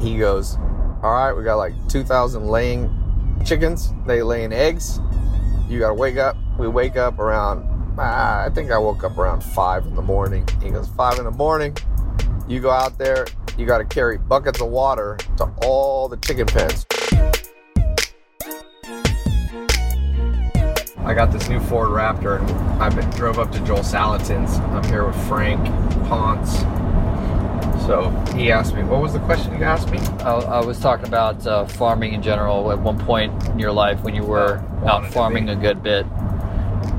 he goes, All right, we got like 2,000 laying chickens. They laying eggs. You got to wake up. We wake up around, ah, I think I woke up around 5 in the morning. He goes, 5 in the morning. You go out there, you got to carry buckets of water to all the chicken pens. I got this new Ford Raptor, and I drove up to Joel Salatin's. I'm here with Frank Ponce. So he asked me, what was the question you asked me? I, I was talking about uh, farming in general at one point in your life when you were Uh, out farming a good bit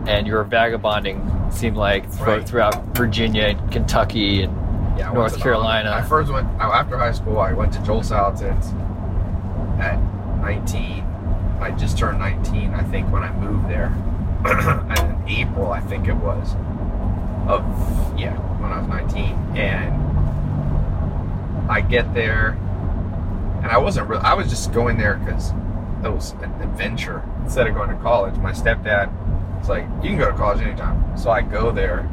and you were vagabonding, seemed like, Right. throughout Virginia and Kentucky and Yeah, North Carolina. I first went after high school. I went to Joel Salatin's at 19. I just turned 19, I think, when I moved there. and in April, I think it was. Of yeah, when I was 19, and I get there, and I wasn't. Really, I was just going there because it was an adventure instead of going to college. My stepdad was like, "You can go to college anytime," so I go there.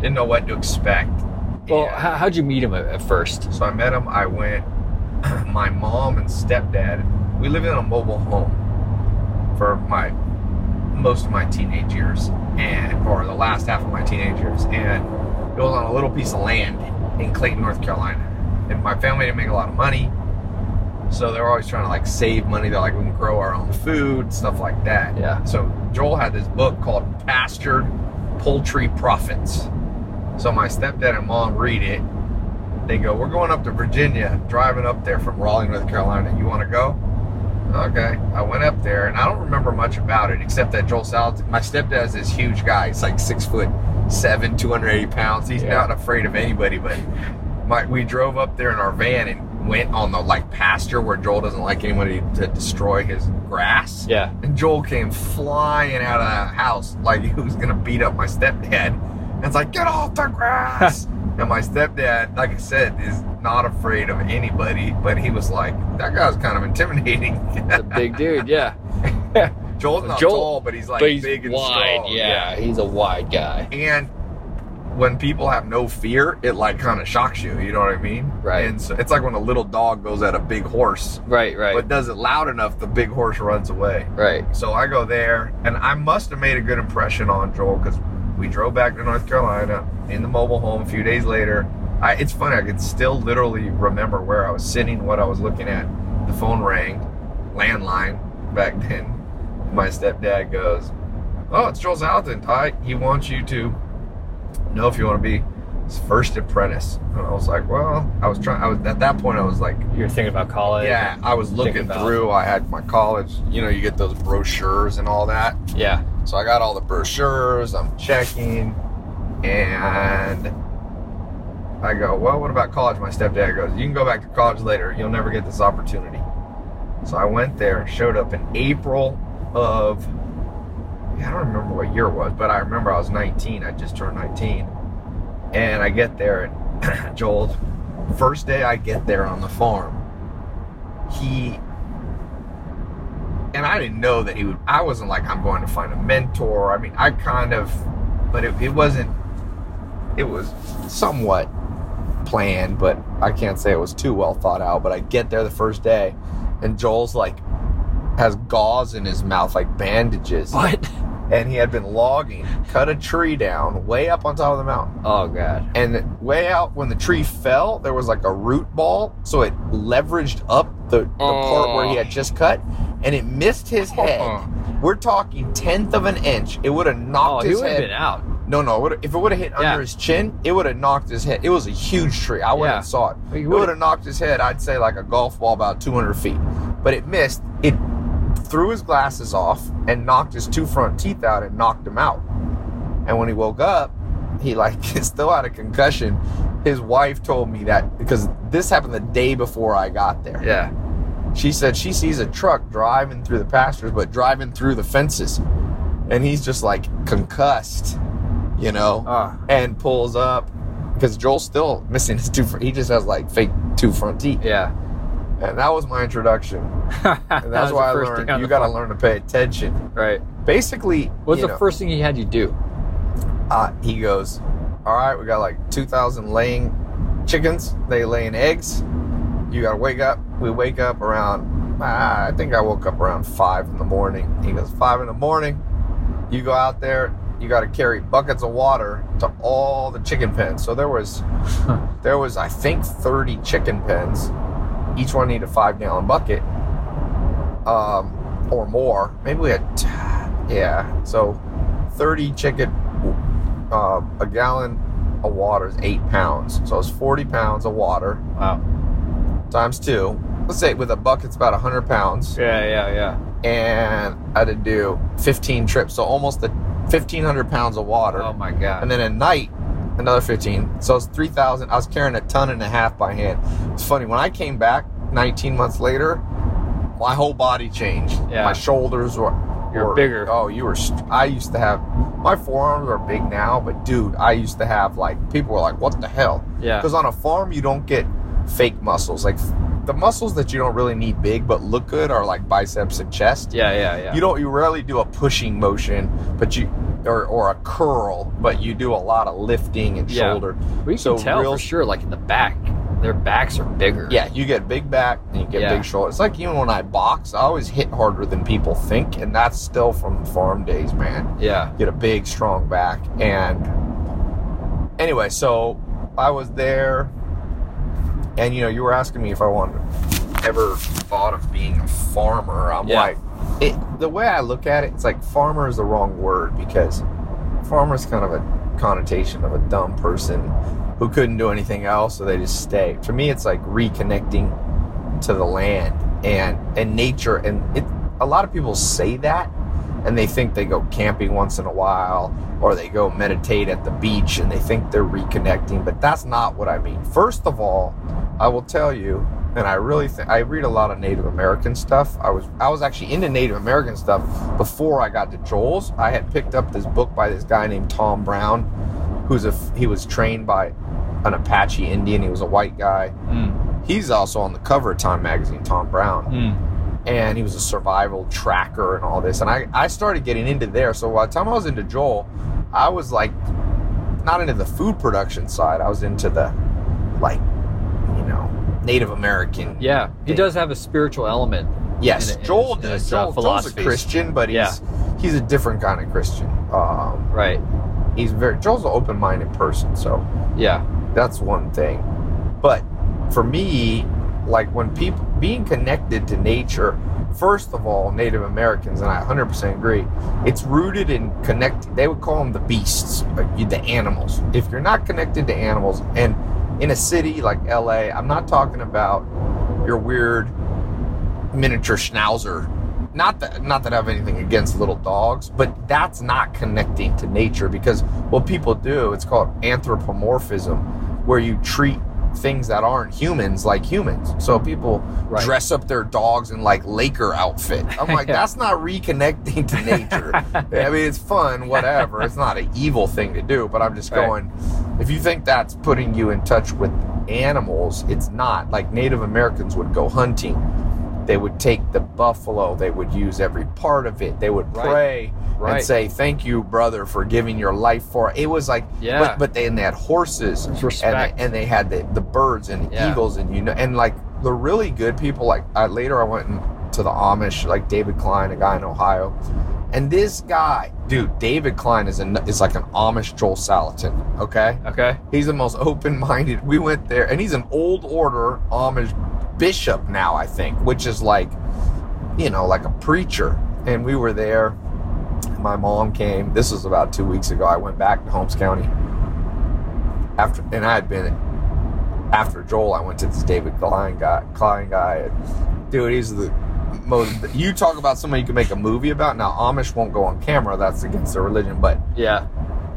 Didn't know what to expect. well, and- how, how'd you meet him at, at first? so I met him. I went. My mom and stepdad. We lived in a mobile home for my most of my teenage years, and or the last half of my teenage years, and it was on a little piece of land in Clayton, North Carolina. And my family didn't make a lot of money, so they were always trying to like save money. They're like, we can grow our own food, stuff like that. Yeah. So Joel had this book called Pastured Poultry Profits. So my stepdad and mom read it. They go, We're going up to Virginia, driving up there from Raleigh, North Carolina. You want to go? Okay. I went up there and I don't remember much about it except that Joel Salatin, my stepdad's this huge guy. He's like six foot seven, 280 pounds. He's Yeah. not afraid of anybody, but my, we drove up there in our van and went on the like pasture where Joel doesn't like anybody to destroy his grass. Yeah. And Joel came flying out of the house like he was gonna beat up my stepdad. And it's like, get off the grass. and my stepdad, like I said, is not afraid of anybody, but he was like, that guy's kind of intimidating. a big dude, yeah. Joel's not Joel- tall, but he's like but he's big and wide, strong. yeah. He's a wide guy. And when people have no fear, it like kind of shocks you. You know what I mean? Right. And so it's like when a little dog goes at a big horse, Right, right, but does it loud enough, the big horse runs away. right. So I go there, and I must have made a good impression on Joel because we drove back to North Carolina in the mobile home a few days later. I, it's funny, I can still literally remember where I was sitting, what I was looking at. The phone rang, landline back then. My stepdad goes, Oh, it's Joel Salatin. Hi, he wants you to know if you want to be his first apprentice. And I was like, Well, I was trying, I was at that point, I was like, You're thinking about college? yeah, I was looking through. I had my college, you know, you get those brochures and all that. Yeah. So I got all the brochures, I'm checking, and I go, Well, what about college? My stepdad goes, You can go back to college later. You'll never get this opportunity. So I went there, showed up in April of, I don't remember what year it was, but I remember I was 19. I just turned 19. And I get there, and Joel, first day I get there on the farm, he and I didn't know that he would. I wasn't like I'm going to find a mentor. I mean, I kind of, but it, it wasn't. It was somewhat planned, but I can't say it was too well thought out. But I get there the first day, and Joel's like has gauze in his mouth, like bandages, What? and he had been logging, cut a tree down way up on top of the mountain. Oh, God. And way out when the tree fell, there was like a root ball, so it leveraged up the, the part where he had just cut, and it missed his oh. head. We're talking tenth of an inch. It would have Oh, knocked he his head. been out. No, no. it If it would have hit Yeah. under his chin, it would have knocked his head. It was a huge tree. I went Yeah. and saw it. It would have knocked his head. I'd say like a golf ball about 200 feet, but it missed. It threw his glasses off and knocked his two front teeth out and knocked him out. And when he woke up, he like still had a concussion. His wife told me that because this happened the day before I got there. Yeah. She said she sees a truck driving through the pastures, but driving through the fences. And he's just like concussed, you know, Oh. and pulls up because Joel's still missing his two front. He just has like fake two front teeth. Yeah. And that was my introduction. And that's why I learned you got to learn to pay attention. Right. Basically, What's the know, first thing he had you do? uh, he goes, All right, we got like 2,000 laying chickens. They laying eggs. You you gotta wake up. We wake up around. ah, I think I woke up around five in the morning. He goes five in the morning. You go out there. You got to carry buckets of water to all the chicken pens. So there was, there was I think thirty chicken pens. Each one needed a five gallon bucket, um, or more. Maybe we had, t- yeah. So thirty chicken, uh, a gallon of water is eight pounds. So it's forty pounds of water Wow. times two. Let's say with a bucket's about 100 pounds, Yeah, yeah, yeah. and I had to do 15 trips, so almost the 1,500 pounds of water. Oh my god. and then at night, another 15. So it's 3,000. I was carrying a ton and a half by hand. It's funny, when I came back 19 months later, my whole body changed. Yeah. My shoulders were. You're were- bigger. Oh, you were. I used to have. My forearms are big now, but dude, I used to have like people were like, "What the hell?" yeah. Because on a farm, you don't get fake muscles. Like the muscles that you don't really need big but look good are like biceps and chest. Yeah, yeah, yeah. You don't. You rarely do a pushing motion, but you or or a curl, but you do a lot of lifting and Yeah. shoulder. we can tell real- for sure. Like in the back, their backs are bigger. Yeah, you get big back and you get Yeah. big shoulders. It's like even when I box, I always hit harder than people think, and that's still from the farm days, man. Yeah. get a big strong back and anyway so i was there and you know you were asking me if i wanted ever thought of being a farmer. I'm Yeah. like it, the way i look at it it's like farmer is the wrong word because farmer is kind of a connotation of a dumb person who couldn't do anything else so they just stay. To me it's like reconnecting to the land and and nature. And it a lot of people say that and they think they go camping once in a while or they go meditate at the beach and they think they're reconnecting but that's not what i mean. First of all i will tell you and i really think i read a lot of native american stuff. I was i was actually into native american stuff before i got to joel's. I had picked up this book by this guy named tom brown who's a he was trained by an apache indian. He was a white guy. Mm. he's also on the cover of time magazine tom brown. Mm. And he was a survival tracker and all this. And I, I started getting into there. So by the time I was into Joel, I was like not into the food production side. I was into the like, you know, Native American. Yeah. He thing. does have a spiritual element. Yes, in Joel in does. his, uh, Joel, Joel's a. Christian, but he's Yeah. he's a different kind of Christian. Um, Right. he's very Joel's an open-minded person, so Yeah. that's one thing. But for me, like when people being connected to nature, first of all, Native Americans, and I 100% agree, it's rooted in connecting. They would call them the beasts, the animals. If you're not connected to animals, and in a city like LA, I'm not talking about your weird miniature schnauzer. Not that not that I have anything against little dogs, but that's not connecting to nature because what people do, it's called anthropomorphism, where you treat things that aren't humans like humans. So people Right. dress up their dogs in like Laker outfit. I'm like, Yeah. that's not reconnecting to nature. I mean, it's fun, whatever. It's not an evil thing to do, but I'm just Right. going, if you think that's putting you in touch with animals, it's not. Like Native Americans would go hunting. They would take the buffalo, they would use every part of it. They would pray Right. and say, Thank you, brother, for giving your life for it. It was like Yeah. but but they and they had horses and they, and they had the, the birds and Yeah. eagles and you know and like the really good people like I, later I went to the Amish like David Klein a guy in Ohio and this guy dude David Klein is an, is like an Amish Joel Salatin okay Okay. he's the most open-minded we went there and he's an old order Amish bishop now I think which is like you know like a preacher. And we were there. My mom came. This was about two weeks ago. I went back to Holmes County. After and I had been after Joel I went to this David Klein guy Klein guy. And dude he's the most you talk about somebody you can make a movie about. Now Amish won't go on camera. That's against their religion but Yeah.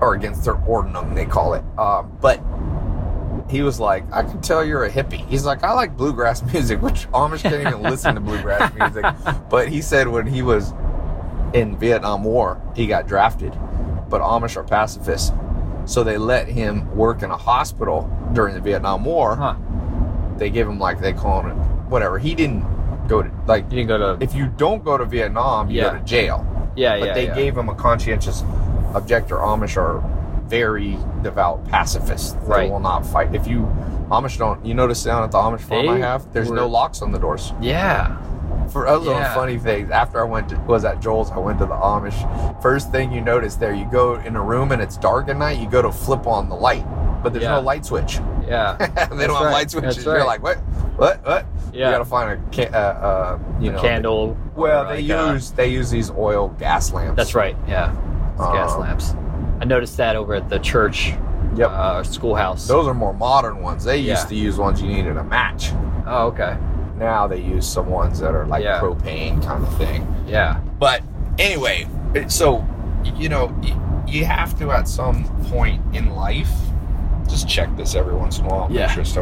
or against their ordnung they call it. Um, but he was like I can tell you're a hippie he's like I like bluegrass music which Amish can't even listen to bluegrass music but he said when he was in Vietnam War he got drafted but Amish are pacifists so they let him work in a hospital during the Vietnam War Huh. they give him like they call him whatever he didn't go to like You can go to. if you don't go to Vietnam you Yeah. go to jail Yeah, but yeah. But they yeah. gave him a conscientious objector. Amish are very devout pacifists. They Right. will not fight. If you Amish don't, you notice down at the Amish farm I have, there's were- no locks on the doors. Yeah. For other Yeah. funny things, after I went to was at Joel's, I went to the Amish. First thing you notice there, you go in a room and it's dark at night. You go to flip on the light, but there's Yeah. no light switch. Yeah. they don't That's have light switches. That's You're right. like, what? What? What? Yeah. You gotta find a uh, uh, you know Candle. Well, they like, use they use these oil gas lamps. That's right. Yeah. It's gas Um, lamps. I noticed that over at the church Yep. uh, schoolhouse. Those are more modern ones. They used to use ones you needed a match. oh, okay. Now they use some ones that are like Yeah. propane kind of thing. Yeah. But anyway, so you know, you have to at some point in life just check this every once in a while. make sure it's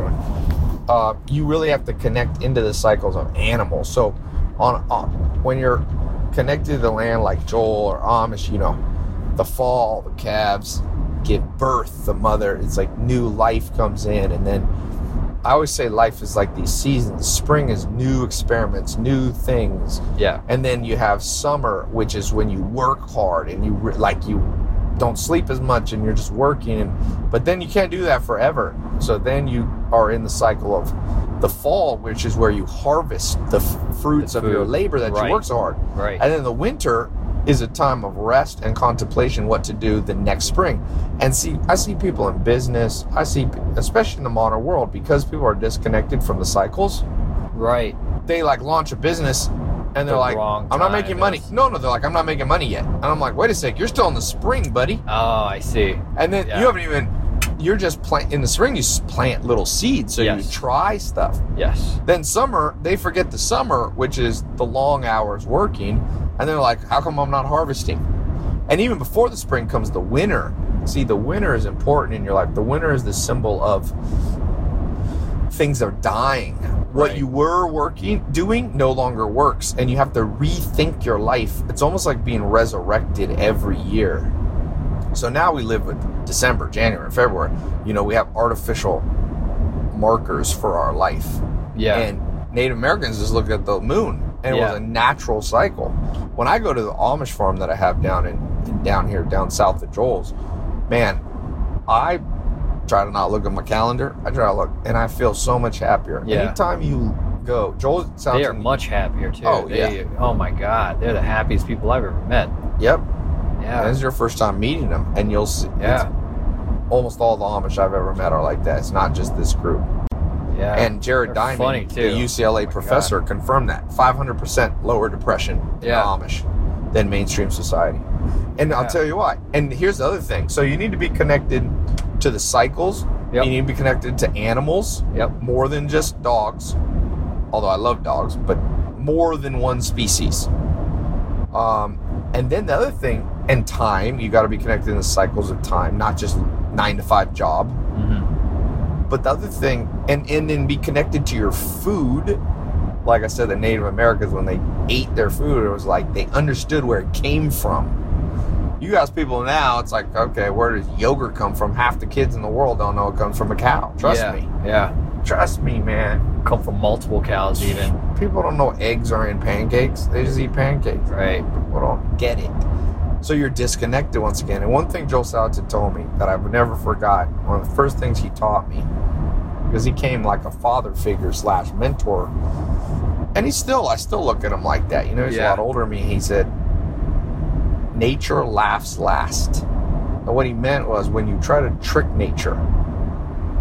Uh, you really have to connect into the cycles of animals. So on, on when you're connected to the land like Joel or Amish, you know, the fall, the calves give birth, the mother, it's like new life comes in and then I always say life is like these seasons. Spring is new experiments, new things Yeah. and then you have summer which is when you work hard and you re- like you don't sleep as much and you're just working and but then you can't do that forever so then you are in the cycle of the fall which is where you harvest the f- fruits The of your labor that Right. you work so hard Right. and then the winter is a time of rest and contemplation what to do the next spring and see i see people in business i see especially in the modern world because people are disconnected from the cycles right. they like launch a business and they're The like, wrong I'm not making money. is- No, no, they're like, I'm not making money yet. And I'm like, wait a sec, you're still in the spring, buddy. Oh, I see. And then Yeah. you haven't even, you're just plant in the spring. You plant little seeds, so you try stuff. Yes. Then summer, they forget the summer, which is the long hours working, and they're like, how come I'm not harvesting? And even before the spring comes the winter. See, the winter is important in your life. The winter is the symbol of things are dying. What Right. you were working doing no longer works and you have to rethink your life. It's almost like being resurrected every year. So now we live with December, January, February. You know, we have artificial markers for our life. Yeah. And Native Americans just look at the moon, and it Yeah. was a natural cycle. When I go to the Amish farm that I have down in, down here, down south of Joel's, man, I try to not look at my calendar. I try to look, and I feel so much happier. Yeah. Anytime you go, Joel sounds. they are much happier too. Oh, They- Oh my God, they're the happiest people I've ever met. Yep. Yeah. And this is your first time meeting them, and you'll see. Yeah. Almost all the Amish I've ever met are like that. It's not just this group. Yeah. And Jared Diamond, funny, too. the UCLA Oh professor, confirmed that 500% lower depression in Yeah. the Amish than mainstream society. And I'll tell you why. And here's the other thing. So you need to be connected to the cycles. Yep. You need to be connected to animals Yep. more than just dogs. Although I love dogs, but more than one species. Um, and then the other thing, and time, you got to be connected in the cycles of time, not just nine to five job. Mhm. But the other thing, and and then be connected to your food. Like I said, the Native Americans when they ate their food, it was like they understood where it came from. You ask people now, it's like, okay, where does yogurt come from? Half the kids in the world don't know it comes from a cow. Trust yeah. me. Yeah. Trust me, man. Come from multiple cows, even. People don't know eggs are in pancakes. They just eat pancakes. Right. People don't get it. So you're disconnected once again. And one thing Joel Salatin told me that I've never forgot, one of the first things he taught me, because he came like a father figure slash mentor. And he still, I still look at him like that. You know, he's a lot older than me. He said, nature laughs last. And what he meant was when you try to trick nature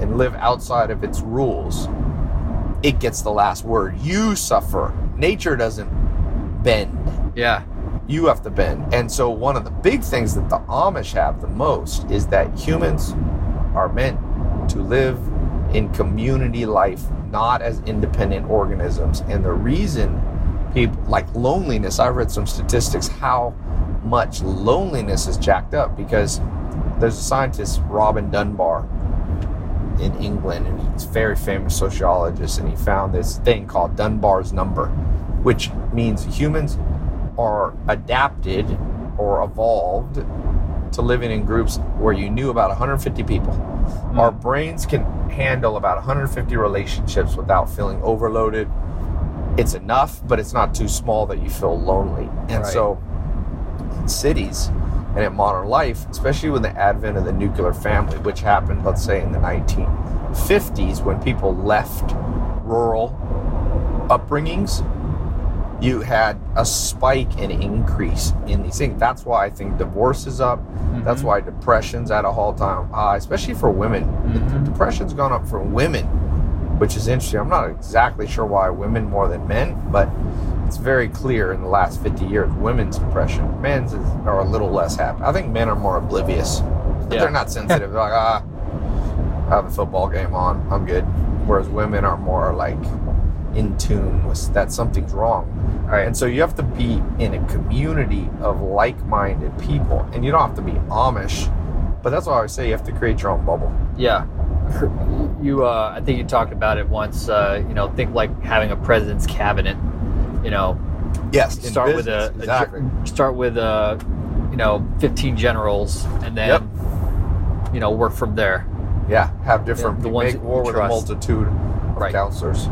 and live outside of its rules, it gets the last word. You suffer. Nature doesn't bend Yeah. You have to bend. And so, one of the big things that the Amish have the most is that humans are meant to live in community life, not as independent organisms. And the reason people like loneliness, I read some statistics how much loneliness is jacked up because there's a scientist, Robin Dunbar, in England, and he's a very famous sociologist, and he found this thing called Dunbar's number, which means humans are adapted or evolved to living in groups where you knew about 150 people. Hmm. Our brains can handle about 150 relationships without feeling overloaded. It's enough, but it's not too small that you feel lonely. And Right. so in cities, And in modern life, especially with the advent of the nuclear family, which happened, let's say, in the 1950s when people left rural upbringings, you had a spike and increase in these things. That's why I think divorce is up. That's Mhm. why depression's at a all-time high, especially for women. Mhm. Depression's gone up for women, which is interesting. I'm not exactly sure why women more than men, but it's very clear in the last 50 years women's depression. Men's is, are a little less happy. I think men are more oblivious. Yeah. They're not sensitive. They're like, ah, I have a football game on. I'm good. Whereas women are more like in tune with that something's wrong. Right. And so you have to be in a community of like-minded people, and you don't have to be Amish. But that's why I always say you have to create your own bubble. Yeah. You, uh, I think you talked about it once. Uh, you know, think like having a president's cabinet. You know, Yes. start with a, business, a- exactly. start with uh, you know, 15 generals, and then Yep. you know, work from there. yeah, have different. Yeah, the ones make war with a multitude of Right. counselors.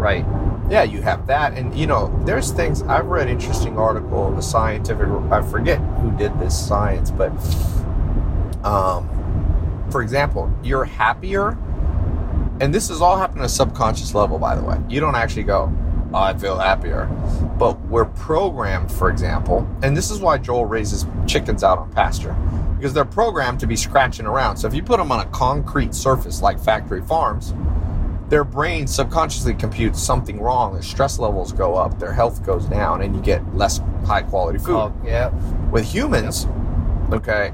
Right. Yeah, you have that, and you know, there's things. I've read interesting article, a scientific. I forget who did this science, but um, for example, you're happier, and this is all happening at a subconscious level. By the way, you don't actually go, oh, "I feel happier," but we're programmed, for example, and this is why Joel raises chickens out on pasture because they're programmed to be scratching around. So if you put them on a concrete surface like factory farms, their brain subconsciously computes something wrong. Their stress levels go up, their health goes down, and you get less high quality food. Oh, yeah. With humans, okay,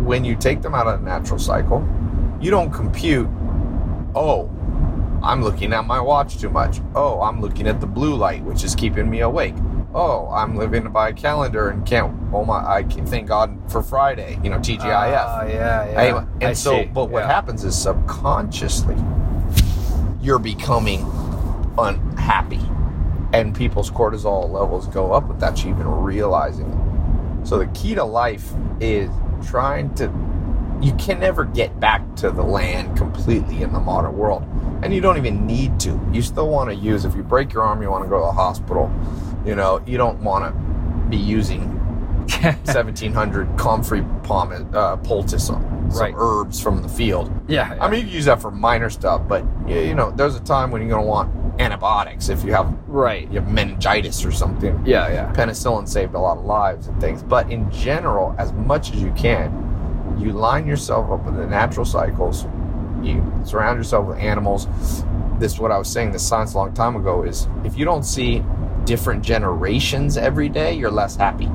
when you take them out of the natural cycle, you don't compute, oh, I'm looking at my watch too much. Oh, I'm looking at the blue light, which is keeping me awake. Oh, I'm living by a calendar and can't, oh my, I can thank God for Friday, you know, TGIF. Ah, yeah, yeah. Anyway, and I so, see. but what happens is subconsciously, you're becoming unhappy, and people's cortisol levels go up without you even realizing it. So the key to life is trying to. You can never get back to the land completely in the modern world, and you don't even need to. You still want to use. If you break your arm, you want to go to the hospital. You know, you don't want to be using 1700 comfrey pomade, uh, poultice on some Right. herbs from the field. yeah, yeah. I mean, you can use that for minor stuff, but you, you know, there's a time when you're going to want antibiotics if you have right. you have meningitis or something. Yeah, yeah. Penicillin saved a lot of lives and things, but in general, as much as you can, you line yourself up with the natural cycles. You surround yourself with animals. This is what I was saying. The science a long time ago is if you don't see different generations every day, you're less happy.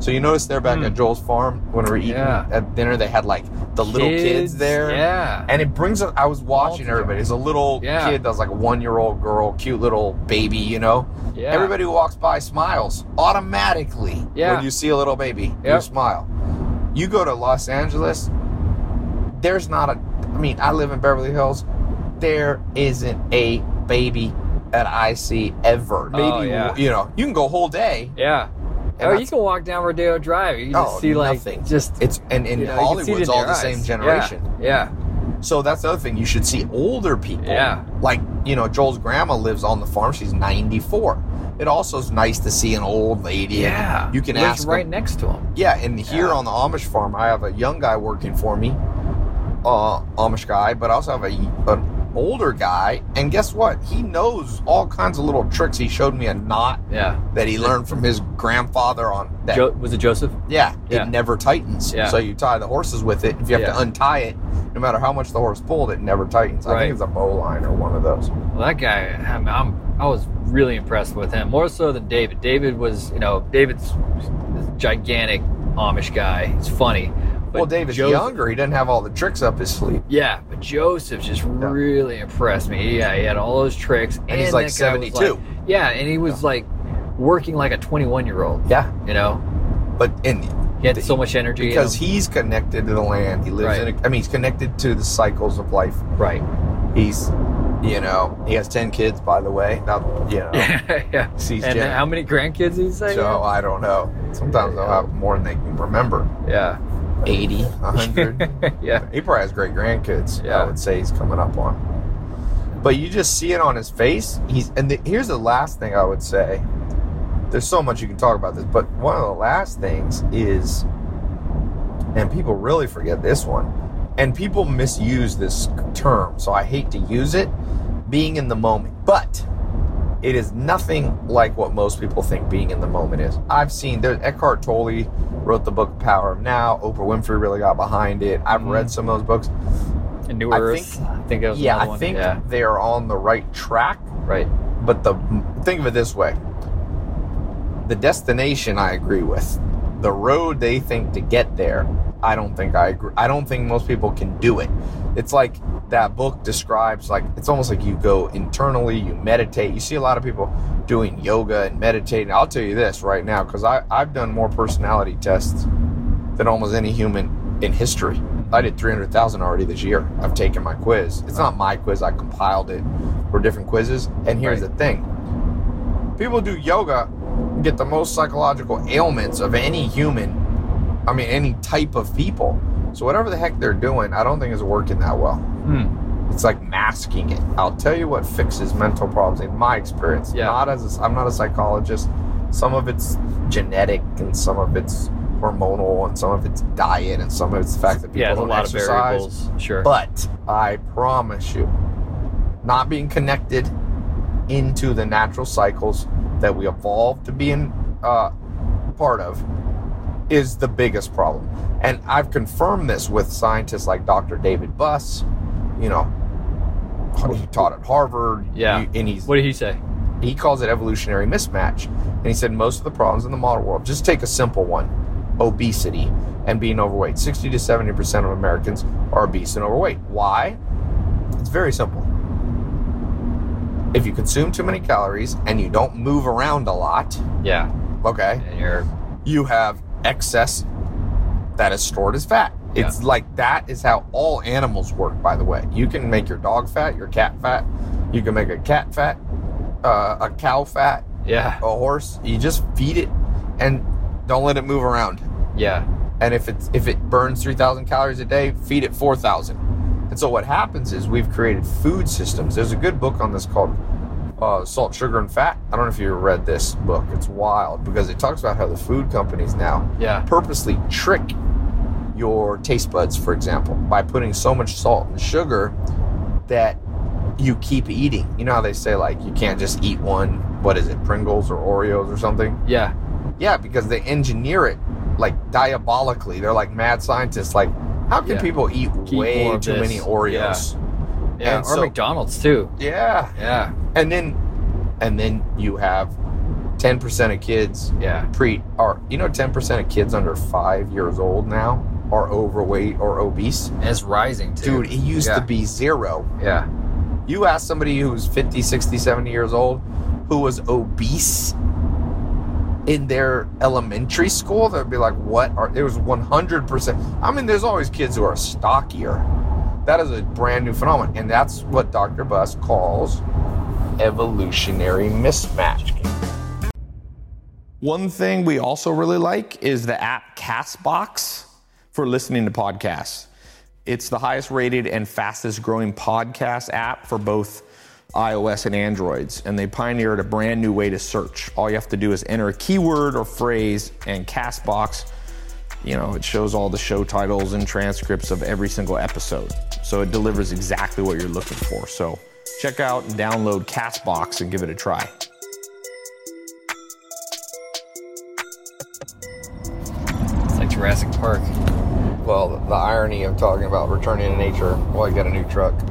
So you notice there back Hmm. at Joel's farm when we were eating Yeah. at dinner, they had like the little kids there. Yeah. And it brings up, I was watching everybody. It's a little Yeah. kid that's like a one year old girl, cute little baby, you know? yeah. Everybody who walks by smiles automatically Yeah. when you see a little baby. You smile. You go to Los Angeles, there's not a, I mean, I live in Beverly Hills. There isn't a baby that I see ever. Maybe, Oh, yeah. you know, you can go whole day. Yeah. Oh, you can walk down Rodeo Drive. You can just Oh, see like nothing. just It's, and in you know, you can see it Hollywood's in all the eyes. same Yeah, generation. Yeah. So that's the other thing. You should see older people. Yeah. Like, you know, Joel's grandma lives on the farm. She's 94. It also is nice to see an old lady. Yeah. You can Lives ask right next to him. Yeah, and here Yeah. on the Amish farm, I have a young guy working for me, uh, Amish guy, but I also have a an older guy. And guess what? He knows all kinds of little tricks. He showed me a knot Yeah. that he learned from his grandfather on that. Jo- was it Joseph? yeah, Yeah. it never tightens. Yeah. So you tie the horses with it. If you have Yeah. to untie it, no matter how much the horse pulled, it never tightens. I Right. think it's a bowline or one of those. Well, that guy, I'm, I'm, I was really impressed with him, more so than David. David was, you know, David's gigantic Amish guy. He's funny. Well, David's Joseph- younger. He doesn't have all the tricks up his sleeve. Yeah, but Joseph just really impressed me. Yeah, he had all those tricks, And he's like 72. like- yeah, and he was like working like a 21 year old. Yeah, You know, but and he had so much energy. because he's connected to the land. He lives Right. in. A, I mean, he's connected to the cycles of life. right. He's, you know, he has ten kids, by the way. Not, you know, Yeah, yeah. Sees And Jen. how many grandkids did he say? so I don't know. Sometimes they'll have more than they can remember. yeah. 80, 100. yeah. he probably has great grandkids. Yeah. I would say he's coming up on. But you just see it on his face. He's and the, here's the last thing I would say. There's so much you can talk about this, but one of the last things is and people really forget this one. And people misuse this term, so I hate to use it, being in the moment. But it is nothing like what most people think being in the moment is. I've seen there Eckhart Tolle wrote the book Power of Now. Oprah Winfrey really got behind it. I've Mhm. read some of those books. And New I Earth. think- I think it was yeah, I one. think Yeah. they are on the right track. Right. But the think of it this way: the destination, I agree with. The road they think to get there, I don't think I agree. I don't think most people can do it. It's like that book describes like it's almost like you go internally, you meditate. You see a lot of people doing yoga and meditating. I'll tell you this right now because I I've done more personality tests than almost any human in history. I did 300,000 already this year. I've taken my quiz. It's not my quiz, I compiled it for different quizzes. And here's Right. the thing people do yoga, get the most psychological ailments of any human, I mean, any type of people. So, whatever the heck they're doing, I don't think is working that well. Hmm. It's like masking it. I'll tell you what fixes mental problems in my experience. Yeah. Not as a, I'm not a psychologist. Some of it's genetic, and some of it's hormonal, and some of it's diet, and some of it's the fact that people Yeah, don't lot exercise. of variables. Sure. But I promise you, not being connected into the natural cycles that we evolved to be in uh, part of is the biggest problem. And I've confirmed this with scientists like Dr. David Buss, you know, he taught at Harvard. Yeah. and he's what did he say? he calls it evolutionary mismatch. And he said most of the problems in the modern world, just take a simple one obesity and being overweight. 60 to 70% of Americans are obese and overweight. Why? It's very simple. If you consume too many calories and you don't move around a lot, Yeah. okay, And you're you have excess that is stored as fat. It's like that is how all animals work, by the way. You can make your dog fat, your cat fat, you can make a cat fat, uh, a cow fat, yeah. a horse. You just feed it and don't let it move around. Yeah. And if it's if it burns three thousand calories a day, feed it four thousand. And so what happens is we've created food systems. There's a good book on this called uh, Salt, Sugar, and Fat. I don't know if you read this book. It's wild because it talks about how the food companies now Yeah. purposely trick your taste buds, for example, by putting so much salt and sugar that you keep eating. You know how they say like you can't just eat one. What is it, Pringles or Oreos or something? Yeah. Yeah, because they engineer it like diabolically. They're like mad scientists. Like, how can Yeah. people eat Keep way too this. many Oreos? Yeah. And or so- McDonald's too. Yeah. Yeah. and then and then you have ten percent of kids Yeah. pre are you know ten percent of kids under five years old now are overweight or obese. And it's rising too. Dude, it used Yeah. to be zero. Yeah. You ask somebody who's 50, 60, 70 years old who was obese in their elementary school, they'd be like, what? Are, it was 100%. I mean, there's always kids who are stockier. That is a brand new phenomenon. And that's what Dr. Buss calls evolutionary mismatch. One thing we also really like is the app Castbox for listening to podcasts. It's the highest rated and fastest growing podcast app for both iOS and Androids, and they pioneered a brand new way to search. All you have to do is enter a keyword or phrase, and Castbox, you know, it shows all the show titles and transcripts of every single episode. So it delivers exactly what you're looking for. So check out and download Castbox and give it a try. It's like Jurassic Park. Well, the irony of talking about returning to nature while you got a new truck.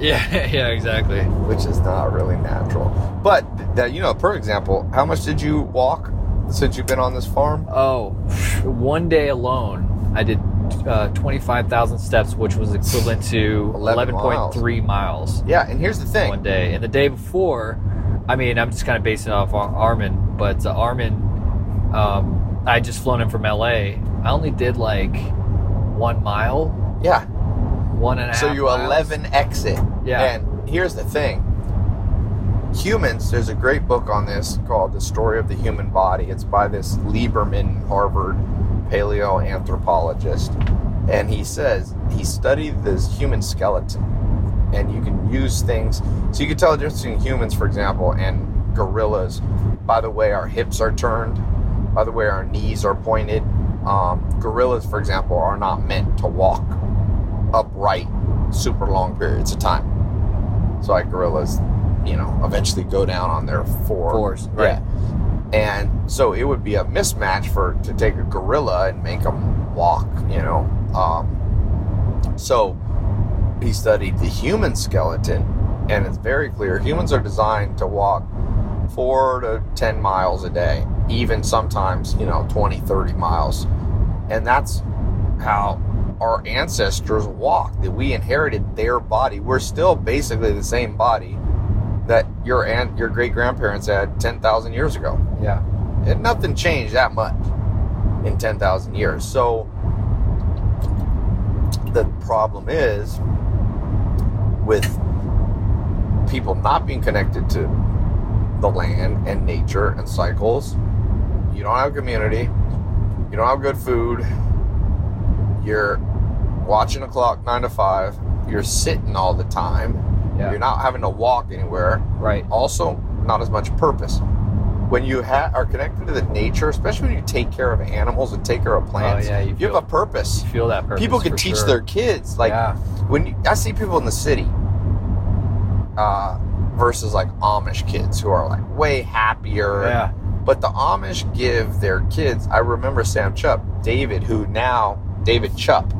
Yeah. Yeah. Exactly. which is not really natural. But that you know, a perfect example. How much did you walk since you've been on this farm? Oh, one day alone, I did uh, 25,000 steps, which was equivalent to 11 11.3 miles. Yeah, and here's the thing. one day. And the day before, I mean, I'm just kind of basing it off Ar- Armin, but uh, Armin, um, I just flown in from LA. I only did like one mile, Yeah. one and a half. So you miles. 11 exit. Yeah. And here's the thing. Humans, there's a great book on this called The Story of the Human Body. It's by this Lieberman Harvard paleoanthropologist. And he says he studied this human skeleton. And you can use things. So you can tell the difference between humans, for example, and gorillas by the way our hips are turned, by the way our knees are pointed, Um, gorillas, for example, are not meant to walk upright super long periods of time. So like gorillas, you know, eventually go down on their four. Fours, right. Yeah. And so it would be a mismatch for to take a gorilla and make them walk, you know. Um, so he studied the human skeleton, and it's very clear humans are designed to walk four to 10 miles a day, even sometimes, you know, 20, 30 miles. And that's how our ancestors walked, that we inherited their body. We're still basically the same body that your aunt, your great grandparents had 10,000 years ago. Yeah. And nothing changed that much in 10,000 years. So the problem is with people not being connected to the land and nature and cycles, you don't have community, you don't have good food, you're watching a clock nine to five, you're sitting all the time, Yeah. you're not having to walk anywhere. Right. Also, not as much purpose. When you ha- are connected to the nature, especially when you take care of animals and take care of plants, Oh, yeah, you you, feel- have a purpose. You feel that purpose. people can teach sure. their kids. Like yeah. when you, I see people in the city uh, versus like Amish kids who are like way happier. Yeah. But the Amish give their kids. I remember Sam Chupp, David, who now David Chupp. I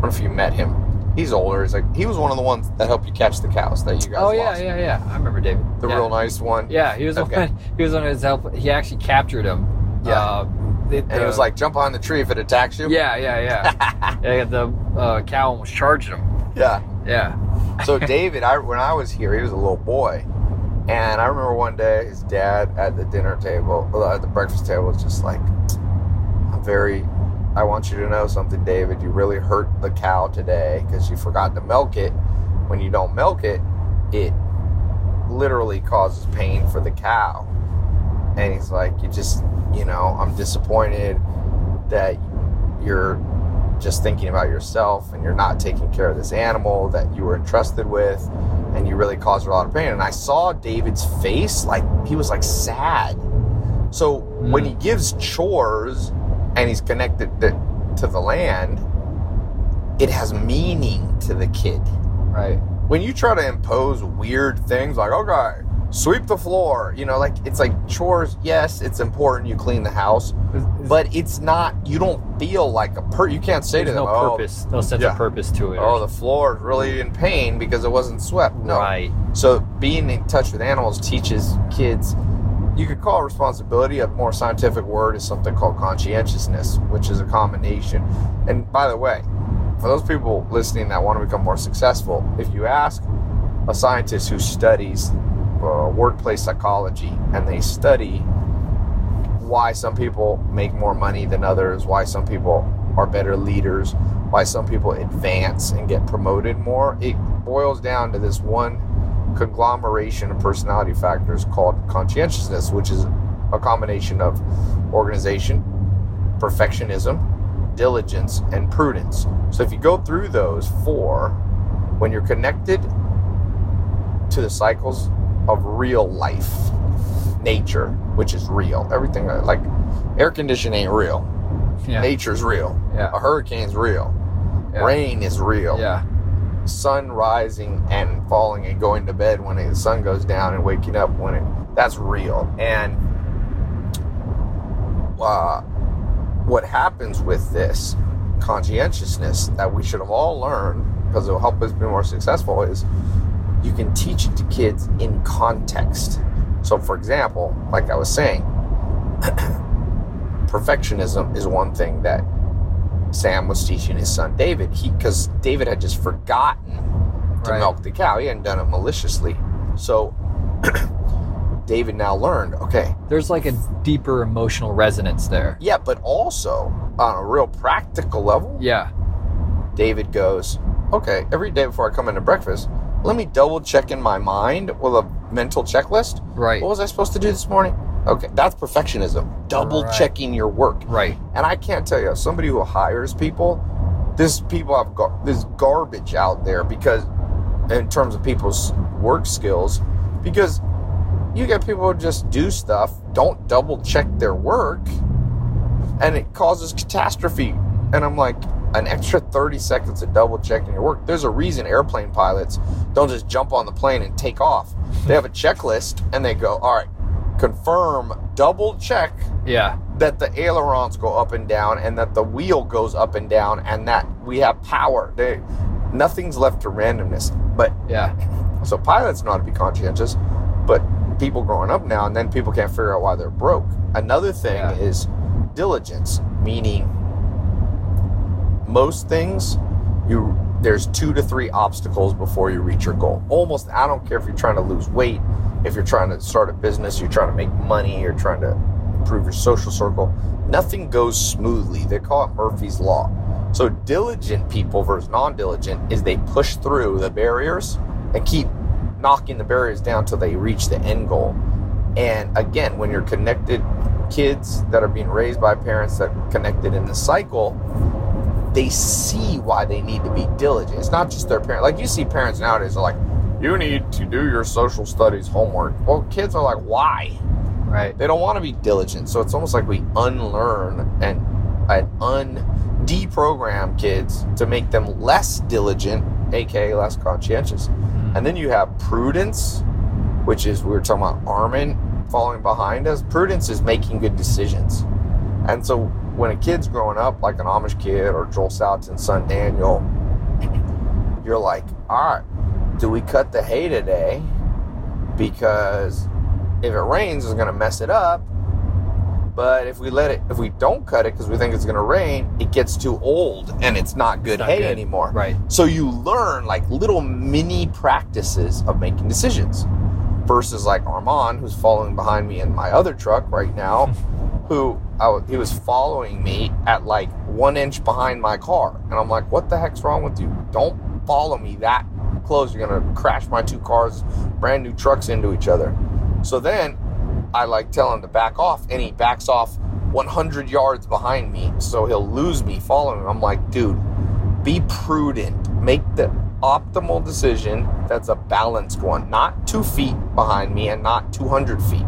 don't know if you met him. He's older. He's like he was one of the ones that helped you catch the cows that you guys Oh yeah, lost. yeah, yeah. I remember David. The yeah. real nice one. Yeah, he was the Okay. one. He was one of his help. He actually captured him. Yeah. Uh, it- And he was like, jump on the tree if it attacks you. Yeah, yeah, yeah. yeah the uh, cow almost charged him. Yeah. Yeah. So David, I when I was here, he was a little boy, and I remember one day his dad at the dinner table, uh, at the breakfast table, was just like, "I'm very. I want you to know something, David. You really hurt the cow today because you forgot to milk it. When you don't milk it, it literally causes pain for the cow." And he's like, "You just, you know, I'm disappointed that you're." just thinking about yourself and you're not taking care of this animal that you were entrusted with and you really caused her a lot of pain and i saw david's face like he was like sad so when mm. he gives chores and he's connected to, to the land it has meaning to the kid Right. when you try to impose weird things like okay sweep the floor you know like it's like chores yes it's important you clean the house but it's not you don't feel like a per you can't say to them no oh, purpose, no sense yeah. of purpose to it. oh the floor is really in pain because it wasn't swept no Right. so being in touch with animals teaches kids you could call responsibility a more scientific word is something called conscientiousness which is a combination and by the way for those people listening that want to become more successful if you ask a scientist who studies uh, workplace psychology and they study why some people make more money than others, why some people are better leaders, why some people advance and get promoted more. It boils down to this one conglomeration of personality factors called conscientiousness, which is a combination of organization, perfectionism, diligence, and prudence. So if you go through those four, when you're connected to the cycles of real life, nature, which is real, everything uh, like air conditioning ain't real, Yeah. nature's real, Yeah. a hurricane's real, Yeah. rain is real, Yeah. Sun rising and falling and going to bed when the sun goes down and waking up when it that's real. And uh, what happens with this conscientiousness that we should have all learned because it'll help us be more successful is you can teach it to kids in context. So for example like i was saying perfectionism is one thing that sam was teaching his son david he because david had just forgotten to Right. milk the cow he hadn't done it maliciously so david now learned okay There's like a deeper emotional resonance there. yeah but also on a real practical level Yeah. david goes okay every day before i come into breakfast let me double check in my mind with a mental checklist Right. what was i supposed to do this morning okay that's perfectionism double Right. checking your work Right. And I can't tell you, as somebody who hires people, this people have gar- this garbage out there because, in terms of people's work skills, because you get people who just do stuff, don't double check their work, and it causes catastrophe. And I'm like, an extra 30 seconds of double checking your work. There's a reason airplane pilots don't just jump on the plane and take off. They have a checklist and they go, all right, confirm, double check Yeah. that the ailerons go up and down and that the wheel goes up and down and that we have power. They, nothing's left to randomness. But Yeah. so pilots know how to be conscientious, but people growing up now and then people can't figure out why they're broke. Another thing Yeah. is diligence, meaning most things you there's two to three obstacles before you reach your goal. Almost I don't care if you're trying to lose weight, if you're trying to start a business, you're trying to make money, you're trying to improve your social circle. Nothing goes smoothly. They call it Murphy's Law. So diligent people versus non-diligent is they push through the barriers and keep knocking the barriers down till they reach the end goal. And again, when you're connected kids that are being raised by parents that are connected in the cycle, they see why they need to be diligent. It's not just their parents. Like you see parents nowadays are like, you need to do your social studies homework. Well, kids are like, why? Right. They don't want to be diligent. So it's almost like we unlearn and and un deprogram kids to make them less diligent, aka less conscientious. Hmm. And then you have prudence, which is we were talking about Armin following behind us. Prudence is making good decisions. And so when a kid's growing up, like an Amish kid or Joel Salatin's son Daniel, you're like, all right, do we cut the hay today? Because if it rains, it's going to mess it up. But if we let it, if we don't cut it because we think it's going to rain, it gets too old and it's not good Not hay good. anymore. Right. So you learn like little mini practices of making decisions versus like Armand, who's following behind me in my other truck right now, who I, he was following me at like one inch behind my car. And I'm like, what the heck's wrong with you? Don't follow me that close. You're going to crash my two cars, brand new trucks into each other. So then I like tell him to back off, and he backs off 100 yards behind me, so he'll lose me following him. I'm like, dude, be prudent. Make the optimal decision that's a balanced one, not two feet behind me and not 200 feet.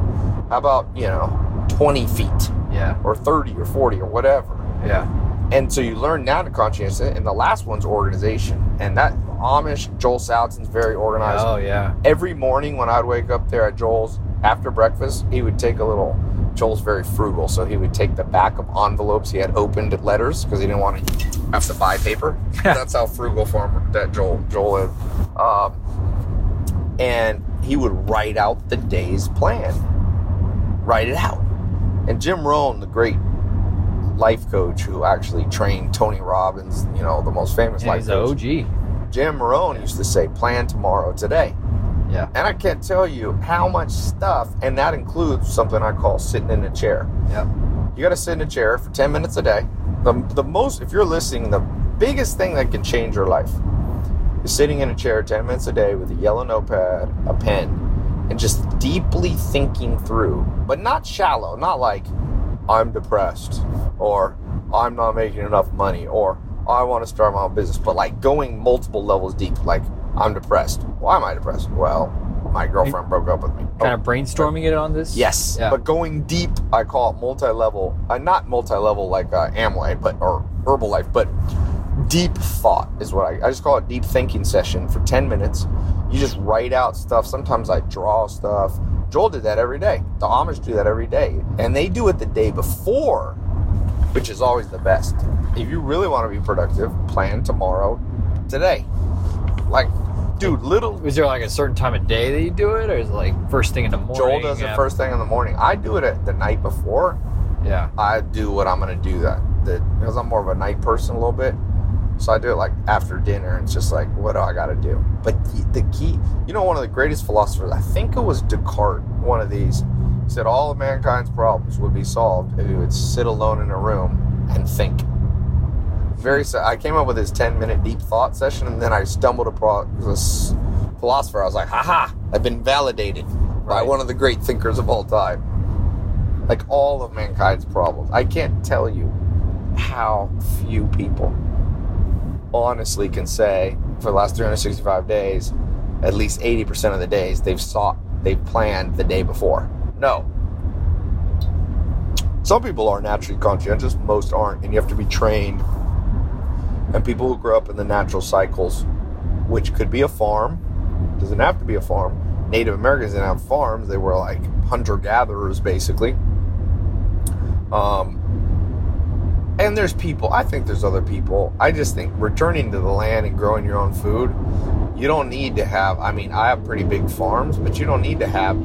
How about, you know, 20 feet Yeah. or 30 or 40 or whatever. Yeah. And so you learn now to conscientious, and the last one's organization. And that Amish, Joel Salatin's very organized Oh yeah. every morning when I'd wake up there at Joel's after breakfast, he would take a little. Joel's very frugal, so he would take the back of envelopes he had opened at letters because he didn't want to have to buy paper. That's how frugal farmer that Joel Joel is. Um, and he would write out the day's plan. Write it out. And Jim Rohn, the great life coach who actually trained Tony Robbins, you know, the most famous Yeah, life he's coach. OG. Jim Rohn used to say, plan tomorrow today. Yeah. And I can't tell you how much stuff, and that includes something I call sitting in a chair. Yeah. You got to sit in a chair for 10 minutes a day. The, the most, if you're listening, the biggest thing that can change your life is sitting in a chair 10 minutes a day with a yellow notepad, a pen, and just deeply thinking through, but not shallow, not like, I'm depressed, or I'm not making enough money, or I want to start my own business, but like going multiple levels deep, like, I'm depressed. Why am I depressed? Well, my girlfriend broke up with me. Kind Oh, of brainstorming it on this. Yes, Yeah. but going deep, I call it multi-level. Uh, not multi-level like uh, Amway, but or Herbalife, but deep thought is what I. I just call it deep thinking session for ten minutes. You just write out stuff. Sometimes I draw stuff. Joel did that every day. The Amish do that every day, and they do it the day before, which is always the best. If you really want to be productive, plan tomorrow, today. Like, dude, little Is there like a certain time of day that you do it, or is it like first thing in the morning? Joel does it first thing in the morning. I do it at the night before. Yeah. I do what I'm gonna do that, that because I'm more of a night person a little bit. So I do it like after dinner. And it's just like, what do I got to do? But the, the key, you know, one of the greatest philosophers, I think it was Descartes, one of these, he said all of mankind's problems would be solved if he would sit alone in a room and think. Very. I came up with his 10 minute deep thought session, and then I stumbled across this philosopher. I was like, haha, I've been validated by one of the great thinkers of all time like all of mankind's problems. I can't tell you how few people honestly can say for the last 365 days, at least 80% of the days they've sought, they've planned the day before. No. Some people are naturally conscientious, most aren't, and you have to be trained. And people who grew up in the natural cycles, which could be a farm, doesn't have to be a farm. Native Americans didn't have farms; they were like hunter gatherers, basically. Um, and there's people. I think there's other people. I just think returning to the land and growing your own food. You don't need to have. I mean, I have pretty big farms, but you don't need to have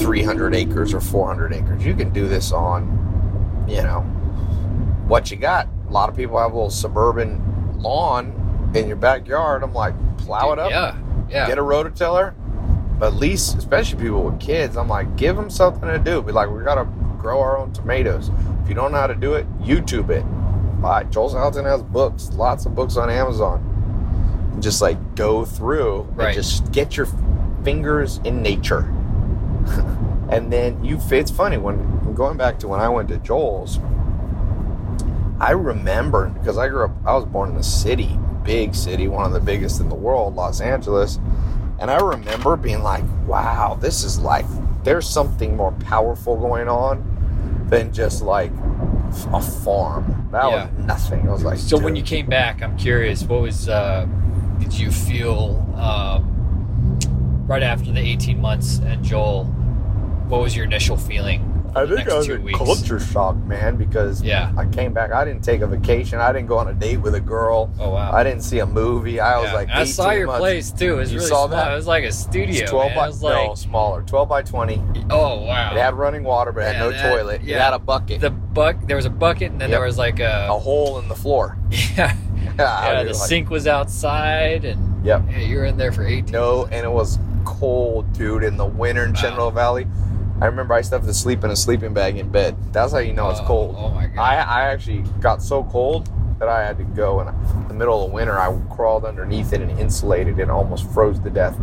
300 acres or 400 acres. You can do this on, you know, what you got. A lot of people have a little suburban lawn in your backyard. I'm like, plow it up, Yeah, yeah. get a rototiller. But at least, especially people with kids, I'm like, give them something to do. Be like, we gotta grow our own tomatoes. If you don't know how to do it, YouTube it. Buy. Joel Salatin has books, lots of books on Amazon. And just like go through Right. and just get your fingers in nature. and then you, it's funny when going back to when I went to Joel's, I remember because I grew up, I was born in a city, big city, one of the biggest in the world, Los Angeles. And I remember being like, wow, this is like, there's something more powerful going on than just like a farm. That Yeah. was nothing. I was like, So when you came back, I'm curious, what was uh, did you feel um, right after the 18 months and Joel? What was your initial feeling? I think I was in weeks? culture shock, man, because Yeah. I came back. I didn't take a vacation. I didn't go on a date with a girl. Oh wow. I didn't see a movie. I was like, I saw your months. place too. It was You really saw small. that? It was like a studio. It's 12 man. by it was like, no smaller, 12 by 20. oh wow. It had running water, but it had Yeah, no that- toilet. It had a bucket, the buck. There was a bucket, and then Yep. there was like a a hole in the floor. yeah. Yeah, yeah the like, sink was outside, and Yep. yeah, you were in there for 18. No, months. and it was cold, dude, in the winter in Wow. Valley. I remember I used to sleep in a sleeping bag in bed. That's how you know it's Oh, cold. Oh my god. I, I actually got so cold that I had to go in the middle of winter. I crawled underneath it and insulated it almost froze to death.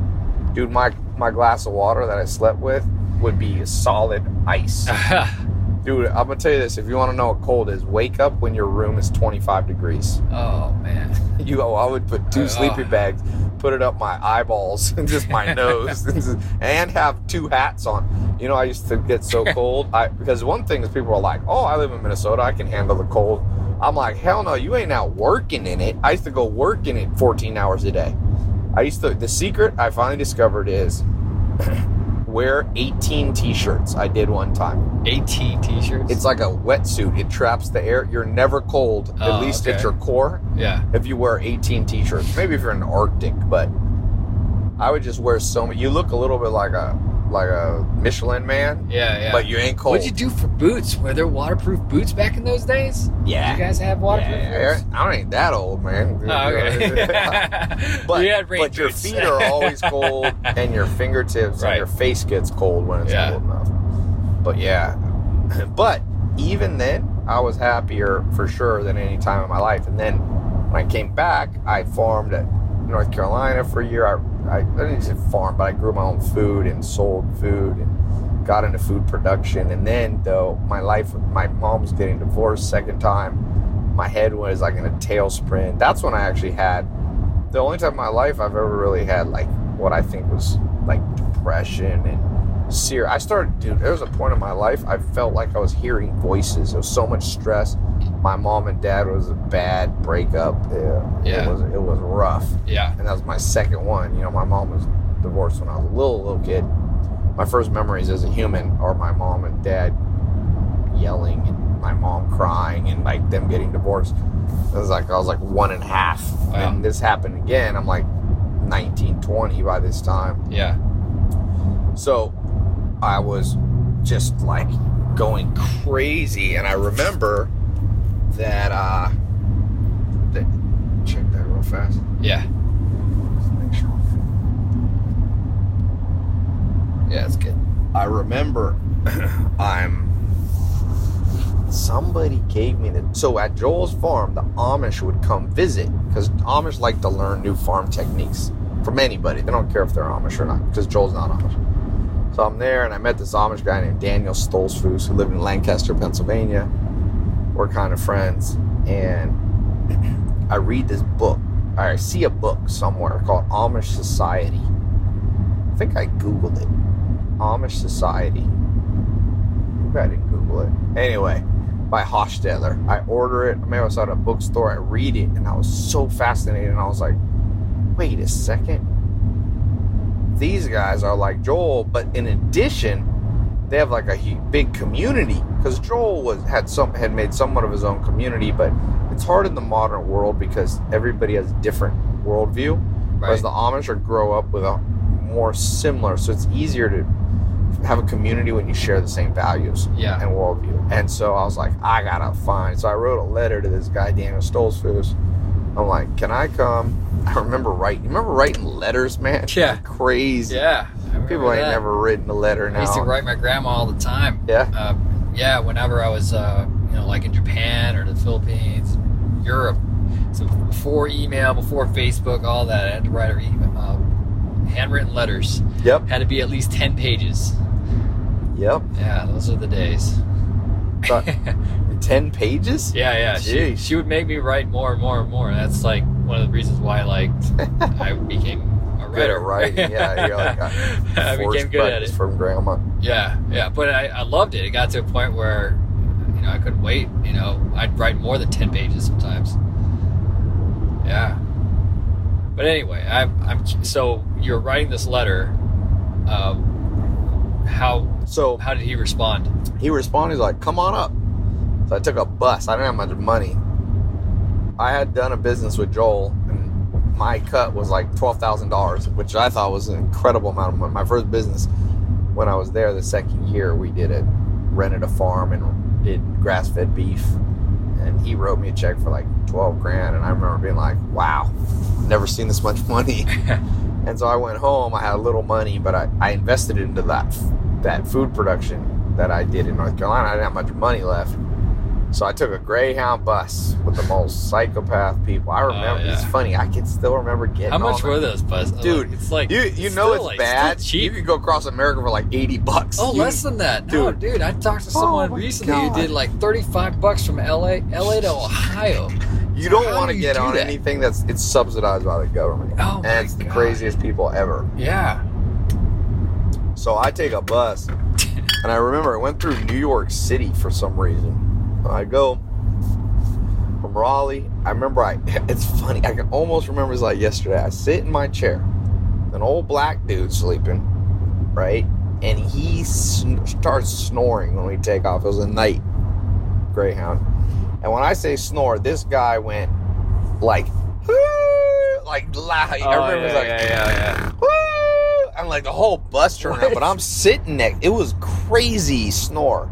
Dude, my, my glass of water that I slept with would be solid ice. Dude, I'm gonna tell you this: if you want to know what cold is, wake up when your room is 25 degrees. oh man. You, I would put two Oh. sleeping bags, put it up my eyeballs and just my nose, and have two hats on. You know, I used to get so cold. I because one thing is people are like, "Oh, I live in Minnesota, I can handle the cold." I'm like, "Hell no, you ain't out working in it." I used to go work in it 14 hours a day. I used to. The secret I finally discovered is wear 18 t-shirts. I did one time. 18 t-shirts. It's like a wetsuit. It traps the air. You're never cold, Oh, at least okay. at your core yeah. if you wear 18 t-shirts. Maybe if you're in the Arctic, but I would just wear so many. You look a little bit like a like a Michelin man, Yeah, yeah. but you ain't cold. What'd you do for boots? Were there waterproof boots back in those days? Yeah. Did you guys have waterproof Yeah, boots? I don't ain't that old, man. Oh, okay. but we had rain but your feet are always cold, and your fingertips Right. and your face gets cold when it's Yeah. cold enough. But yeah, but even then, I was happier for sure than any time in my life. And then when I came back, I farmed at North Carolina for a year. I, I, I didn't say farm, but I grew my own food and sold food and got into food production. And then, though, my life, my mom's getting divorced second time. My head was like in a tailspin. That's when I actually had the only time in my life I've ever really had like what I think was like depression and serious. I started, dude. There was a point in my life I felt like I was hearing voices. There was so much stress. My mom and dad was a bad breakup. Yeah, Yeah. it was it was rough, Yeah. and that was my second one. You know, my mom was divorced when I was a little little kid. My first memories as a human are my mom and dad yelling and my mom crying and like them getting divorced. It was like I was like one and a half, Wow. and this happened again. I'm like 19, 20 by this time. Yeah. So I was just like going crazy, and I remember that. uh that, Check that real fast. Yeah. Make sure. Yeah, it's good. I remember I'm. Somebody gave me the. So at Joel's farm, the Amish would come visit because Amish like to learn new farm techniques from anybody. They don't care if they're Amish or not because Joel's not Amish. So I'm there and I met this Amish guy named Daniel Stoltzfus who lived in Lancaster, Pennsylvania. We're kind of friends. And I read this book. I see a book somewhere called Amish Society. I think I Googled it. Amish Society. Bad I didn't Google it. Anyway, by Hostetler. I order it. Maybe I was at a bookstore. I read it, and I was so fascinated. And I was like, wait a second. These guys are like Joel, but in addition, they have like a big community because Joel was had some had made somewhat of his own community, but it's hard in the modern world because everybody has a different worldview. Whereas the Amish are grow up with a more similar, so it's easier to have a community when you share the same values Yeah. and worldview. And so I was like, I gotta find. So I wrote a letter to this guy, Daniel Stoltzfus. I'm like, can I come? I remember writing. You remember writing letters, man? Yeah. Crazy. Yeah. People ain't that. never written a letter I used to write my grandma all the time. Yeah. Uh, yeah, whenever I was, uh, you know, like in Japan or the Philippines, Europe. So before email, before Facebook, all that, I had to write her email, uh, handwritten letters. Yep. Had to be at least ten pages. Yep. Yeah, those are the days. But- Ten pages? Yeah, yeah. She, Jeez. she would make me write more and more and more. That's like one of the reasons why, I like, I became Good at writing. Yeah, you're like, I Forced became good at it. from grandma. Yeah, yeah. But I, I loved it. It got to a point where, you know, I couldn't wait. You know, I'd write more than ten pages sometimes. Yeah. But anyway, I'm, I'm so you're writing this letter. Um, how So how did he respond? he responded, he's like, come on up. So I took a bus. I didn't have much money. I had done a business with Joel, and my cut was like $12,000, which I thought was an incredible amount of money. My first business, when I was there the second year, we did it, rented a farm and did grass fed beef. And he wrote me a check for like 12 grand. And I remember being like, wow, never seen this much money. And so I went home. I had a little money, but I, I invested it into that that food production that I did in North Carolina. I didn't have much money left, so I took a Greyhound bus with the most psychopath people. I remember. Oh, it's Oh, yeah. funny. I can still remember getting. How much were those buses? Dude, it's like You you it's know it's like, bad. You could go across America for like eighty bucks. Oh, You- less than that. No, Dude. dude, I talked to someone oh my recently God. who did like 35 bucks from LA, LA to Ohio. You don't want to get do on that? anything that's it's subsidized by the government, Oh and it's the God. craziest people ever. Yeah. So I take a bus, and I remember I went through New York City for some reason. I go from Raleigh. I remember I. It's funny. I can almost remember it's like yesterday. I sit in my chair, an old black dude sleeping, right, and he sn- starts snoring when we take off. It was a night Greyhound, and when I say snore, this guy went like, like loud. Oh, I remember was like, Oh, yeah, yeah. I'm like the whole bus turned around, but I'm sitting next. It was crazy snore,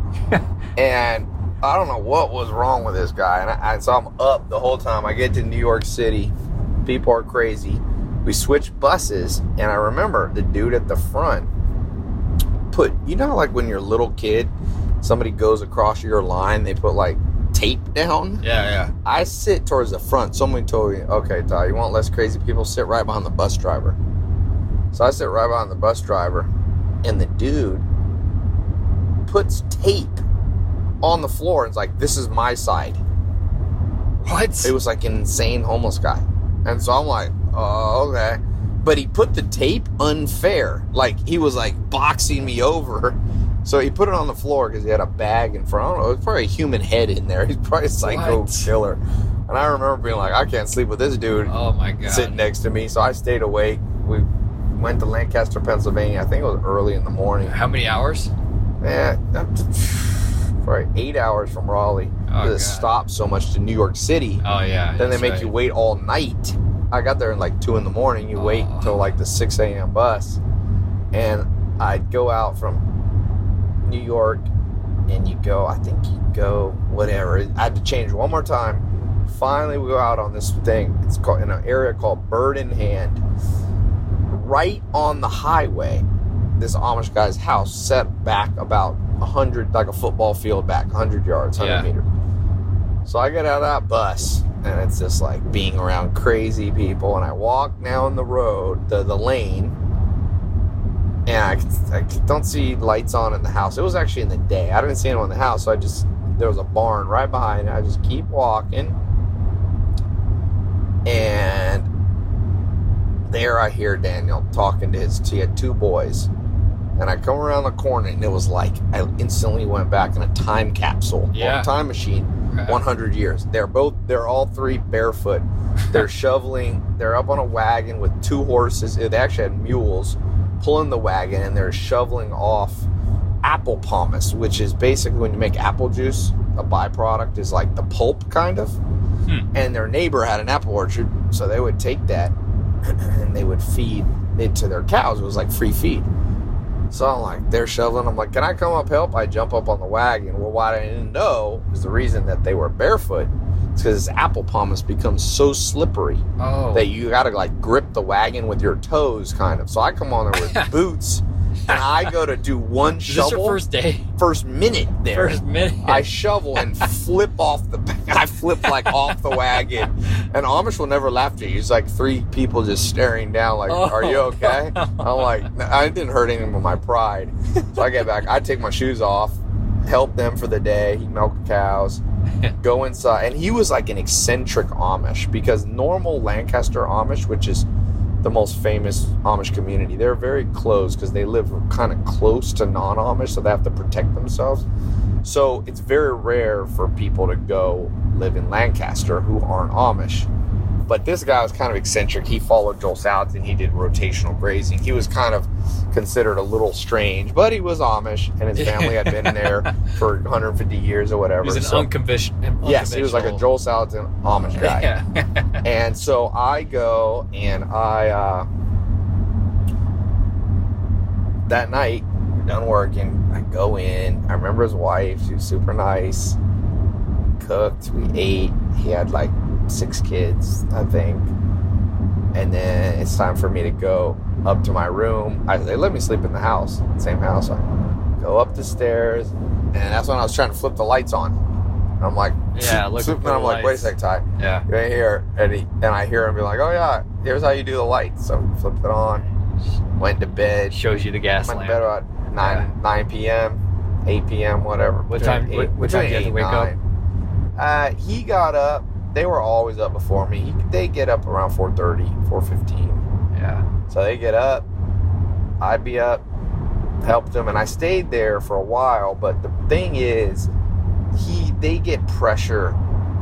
and I don't know what was wrong with this guy. And, I, and so I'm up the whole time. I get to New York City, people are crazy. We switch buses, and I remember the dude at the front put. You know, like when you're a little kid, somebody goes across your line, they put like tape down. Yeah, yeah. I sit towards the front. Someone told me, okay, Ty, you want less crazy people? Sit right behind the bus driver. So I sit right behind the bus driver, and the dude puts tape on the floor and is like, this is my side. What? It was like an insane homeless guy. And so I'm like, oh, okay. But he put the tape unfair. Like he was like boxing me over. So he put it on the floor because he had a bag in front. I don't know. It was probably a human head in there. He's probably a psycho What? killer. And I remember being like, I can't sleep with this dude oh my god. sitting next to me. So I stayed awake. We went to Lancaster, Pennsylvania. I think it was early in the morning. How many hours? Man, to- probably eight hours from Raleigh. Oh, it God. stopped so much to New York City. Oh yeah. then they make right. you wait all night. I got there in like two in the morning. You wait Oh. until like the six a.m. bus, and I'd go out from New York, and you go. I think you go whatever. I had to change one more time. Finally, we go out on this thing. It's called in an area called Bird in Hand, right on the highway. This Amish guy's house set back about a hundred, like a football field back, hundred yards, hundred Yeah. meters. So I get out of that bus, and it's just like being around crazy people. And I walk down the road, the the lane, and I, I don't see lights on in the house. It was actually in the day. I didn't see anyone in the house, so I just there was a barn right behind. I just keep walking, and there I hear Daniel talking to his. He had two boys, and I come around the corner, and it was like I instantly went back in a time capsule, or Yeah. a time machine, Right. 100 years. They're both, they're all three barefoot. They're shoveling. They're up on a wagon with two horses. They actually had mules pulling the wagon, and they're shoveling off apple pomace, which is basically when you make apple juice. A byproduct is like the pulp, kind of. Hmm. And their neighbor had an apple orchard, so they would take that and they would feed it to their cows. It was like free feed. So I'm like, they're shoveling. I'm like, can I come up help? I jump up on the wagon. Well, what I didn't know is the reason that they were barefoot. It's because apple pomace becomes so slippery Oh. that you got to like grip the wagon with your toes, kind of. So I come on there with boots, and I go to do one Is this shovel your first day? first minute there. First minute. I shovel and flip off the I flip like off the wagon. And Amish will never laugh at you. He's like three people just staring down like, Are you Oh. okay? I'm like I didn't hurt anything but my pride. So I get back, I take my shoes off, help them for the day, he milk cows, go inside. And he was like an eccentric Amish because normal Lancaster Amish, which is the most famous Amish community. They're very close because they live kind of close to non Amish, so they have to protect themselves. So it's very rare for people to go live in Lancaster who aren't Amish. But this guy was kind of eccentric. He followed Joel Salatin and he did rotational grazing. He was kind of considered a little strange, but he was Amish and his family had been there for 150 years or whatever. He's an So- unconventional. yes, he was like a Joel Salatin Amish guy. Yeah. And so I go and I uh that night, we're done working. I go in. I remember his wife, she was super nice. Cooked, we ate. He had like six kids, I think. And then it's time for me to go up to my room. I, they let me sleep in the house, same house. I go up the stairs, and that's when I was trying to flip the lights on. And I'm like, Yeah, looking and I'm like, wait a sec, Ty yeah. right here, and, he, and I hear him be like, "Oh yeah, here's how you do the lights." So I flipped it on, went to bed. Shows you the gas went to bed about nine nine p.m., eight p.m., whatever. What time- what- what time do you have to wake nine. Uh, he got up. They were always up before me. He, they get up around 4.30, 4.15. Yeah. So they get up. I'd be up, helped them, and I stayed there for a while. But the thing is, he they get pressure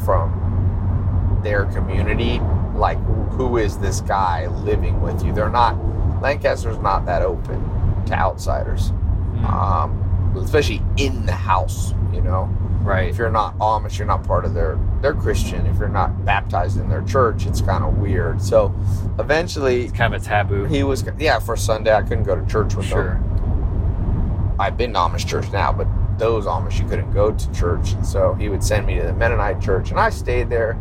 from their community. Like, who is this guy living with you? They're not. Lancaster's not that open to outsiders, Hmm. um, especially in the house. You know, right. if you're not Amish, you're not part of their. They're Christian. If you're not baptized in their church, it's kind of weird. So, eventually, It's kind of a taboo. he was yeah for Sunday. I couldn't go to church with Sure. them. I've been to Amish church now, but those Amish you couldn't go to church, and so he would send me to the Mennonite church, and I stayed there.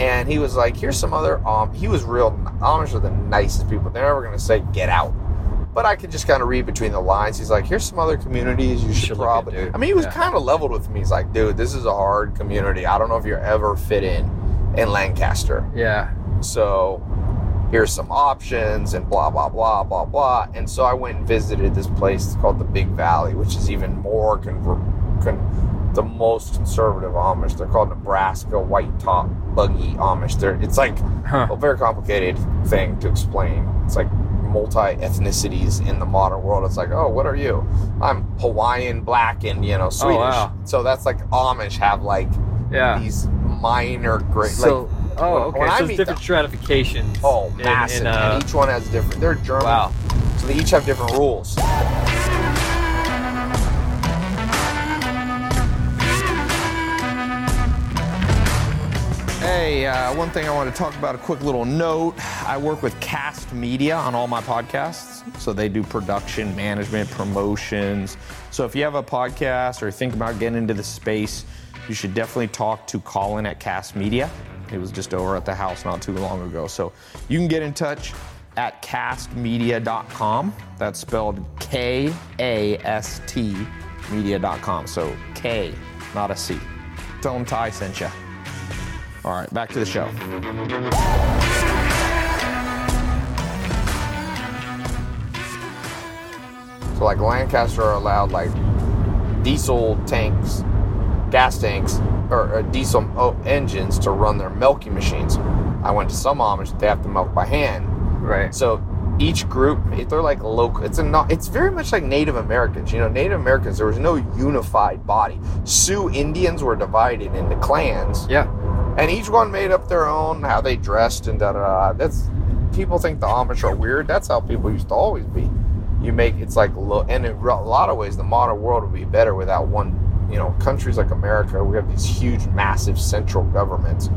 And he was like, "Here's some other um." He was real. Amish are the nicest people. They're never gonna say "get out," but I could just kind of read between the lines. He's like, "Here's some other communities you should, should probably." I mean, he was Yeah. kind of leveled with me. He's like, "Dude, this is a hard community. I don't know if you're ever fit in in Lancaster." Yeah. So here's some options and blah blah blah blah blah. And so I went and visited this place called the Big Valley, which is even more conver- con- the most conservative Amish. They're called Nebraska White Top Buggy Amish. They're it's like Huh. a very complicated thing to explain. It's like multi ethnicities in the modern world. It's like, oh, what are you? I'm Hawaiian, black, and you know Swedish. Oh, wow. So that's like Amish have like Yeah. these minor great So, like oh, when- okay. when I so it's meet different stratifications. Oh, in- massive. in, uh, and each one has different. They're German. wow. So they each have different rules. Hey, uh, one thing I want to talk about, a quick little note. I work with Kast Media on all my podcasts. So they do production, management, promotions. So if you have a podcast or think about getting into the space, you should definitely talk to Colin at Kast Media. He was just over at the house not too long ago. So you can get in touch at kastmedia.com. That's spelled K A S T media.com. So K, not a C. Tell them Ty sent you. All right, back to the show. So, like Lancaster are allowed like diesel tanks, gas tanks, or uh, diesel oh, engines to run their milking machines. I went to some Amish; they have to milk by hand. Right. So each group they're like local it's a not it's very much like native americans you know native americans there was no unified body sioux indians were divided into clans Yeah. and each one made up their own how they dressed and da da da that's people think the amish are weird that's how people used to always be you make it's like lo- and in a lot of ways the modern world would be better without one you know countries like america we have these huge massive central governments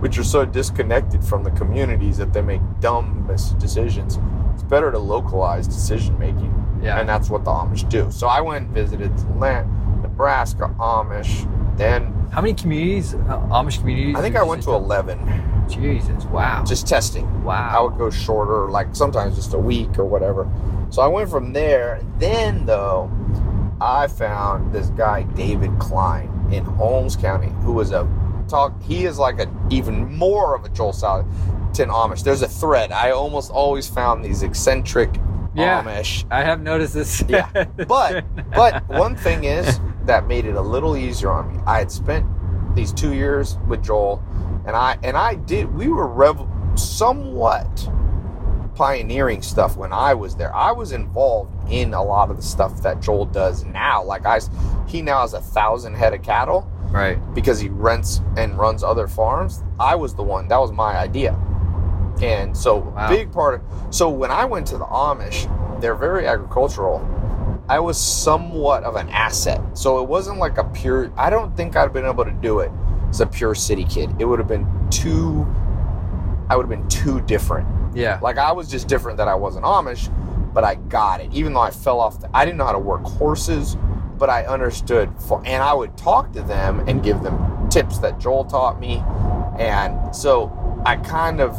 which are so disconnected from the communities that they make dumb decisions it's better to localize decision making Yeah. and that's what the amish do so i went and visited land, nebraska amish then How many communities, uh, Amish communities? i think i went to 11 Jesus, wow. just testing wow. I would go shorter, like sometimes just a week or whatever. So I went from there. Then, though, I found this guy, David Kline, in Holmes County, who was a talk. He is like a even more of a Joel Salatin Amish. There's a thread. I almost always found these eccentric Yeah. Amish. I have noticed this. Yeah, But but one thing is that made it a little easier on me. I had spent these two years with Joel, and I and I did. We were rev- somewhat pioneering stuff when I was there. I was involved in a lot of the stuff that Joel does now. Like I, he now has a thousand head of cattle right. because he rents and runs other farms. I was the one. That was my idea. And so Wow. big part of so when I went to the Amish, they're very agricultural. I was somewhat of an asset. So it wasn't like a pure I don't think I'd have been able to do it as a pure city kid. It would have been too I would have been too different. Yeah. Like I was just different that I wasn't Amish, but I got it. Even though I fell off, the, I didn't know how to work horses, but I understood. For, and I would talk to them and give them tips that Joel taught me, and so I kind of,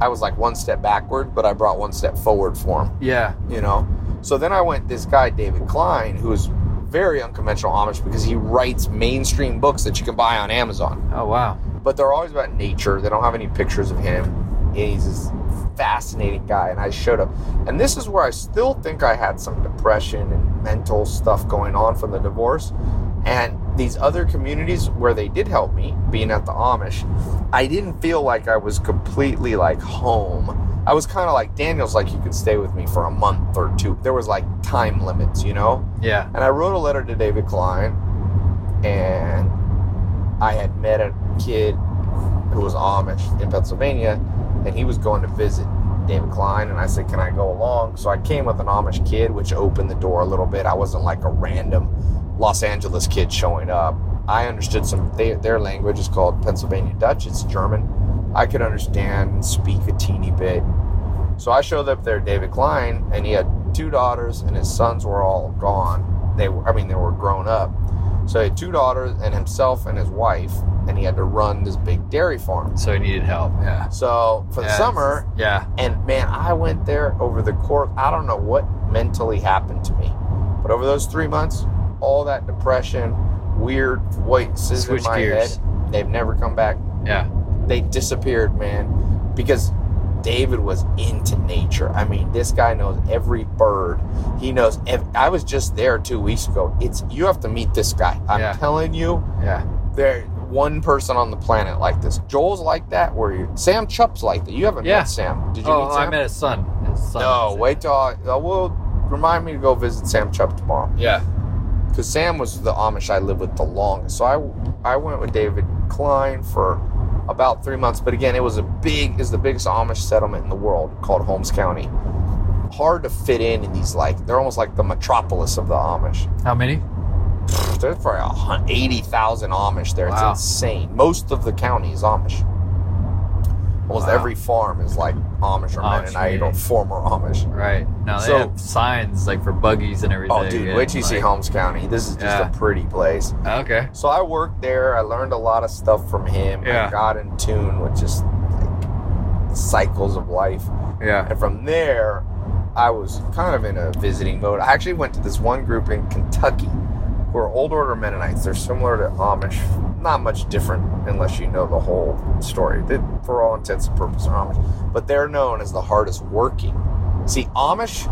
I was like one step backward, but I brought one step forward for him. Yeah. You know. So then I went this guy David Kline, who is very unconventional Amish because he writes mainstream books that you can buy on Amazon Oh wow. but they're always about nature. They don't have any pictures of him. And he's this fascinating guy. And I showed up. And this is where I still think I had some depression and mental stuff going on from the divorce. And these other communities where they did help me, being at the Amish, I didn't feel like I was completely like home. I was kind of like Daniel's like you could stay with me for a month or two. There was like time limits, you know? Yeah. And I wrote a letter to David Kline, and I had met a kid who was Amish in Pennsylvania, and he was going to visit David Kline, and I said, "Can I go along?" So I came with an Amish kid, which opened the door a little bit. I wasn't like a random Los Angeles kid showing up. I understood some they, their language is called Pennsylvania Dutch. It's German. I could understand and speak a teeny bit. So I showed up there, David Kline, and he had two daughters, and his sons were all gone. They were, I mean, they were grown up. So he had two daughters and himself and his wife, and he had to run this big dairy farm. So he needed help. Yeah. So for the Yeah. summer, Yeah. and man, I went there over the course. I don't know what mentally happened to me, but over those three months, all that depression, weird voices Switch in my gears. head, they've never come back Yeah. they disappeared, man, because David was into nature. I mean, this guy knows every bird. He knows. Ev- I was just there two weeks ago. It's you have to meet this guy. I'm Yeah. telling you, Yeah. there one person on the planet like this. Joel's like that. Where you, Sam Chupp's like that. You haven't Yeah. met Sam. Did you Oh, meet Sam? I met his son. His son no, wait till I, uh, we'll remind me to go visit Sam Chupp tomorrow Yeah. Because Sam was the Amish I lived with the longest. So I I went with David Kline for about three months. But again, it was a big is the biggest Amish settlement in the world called Holmes County. Hard to fit in in these like they're almost like the metropolis of the Amish. How many? There's probably eighty thousand Amish there. Wow. It's insane. Most of the county is Amish. Almost Wow. every farm is like Amish or Amish Mennonite or former Amish. Right. Now they So- have signs like for buggies and everything. Oh, dude, wait till you see Holmes County. This is just Yeah. a pretty place. Okay. So I worked there. I learned a lot of stuff from him. Yeah. I got in tune with just like cycles of life. Yeah. And from there, I was kind of in a visiting mode. I actually went to this one group in Kentucky who are Old Order Mennonites. They're similar to Amish, not much different unless you know the whole story. They, for all intents and purposes, are Amish. But they're known as the hardest working. See, Amish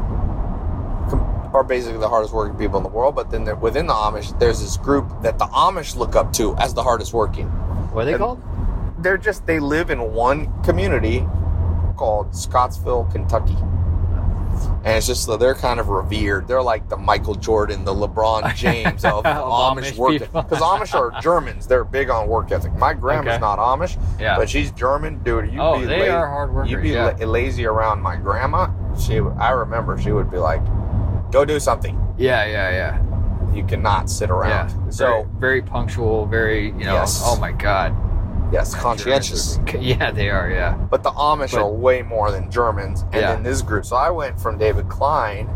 are basically the hardest working people in the world, but then within the Amish, there's this group that the Amish look up to as the hardest working What are they And- called? they're just they live in one community called Scottsville, Kentucky. And it's just they're kind of revered. They're like the Michael Jordan, the LeBron James of Amish, Amish work. Because Amish are Germans. They're big on work ethic. My grandma's Okay. not Amish, Yeah. but she's German, dude. You oh, be they la- are hard workers. You'd be yeah. la- lazy around my grandma. She, I remember, she would be like, "Go do something. yeah, yeah, yeah. You cannot sit around." Yeah. So very, very punctual. Very, you know. Yes. Oh my God. Yes, conscientious. Yeah, they are. Yeah. But the Amish But- are way more than Germans. And Yeah. then this group. So I went from David Kline.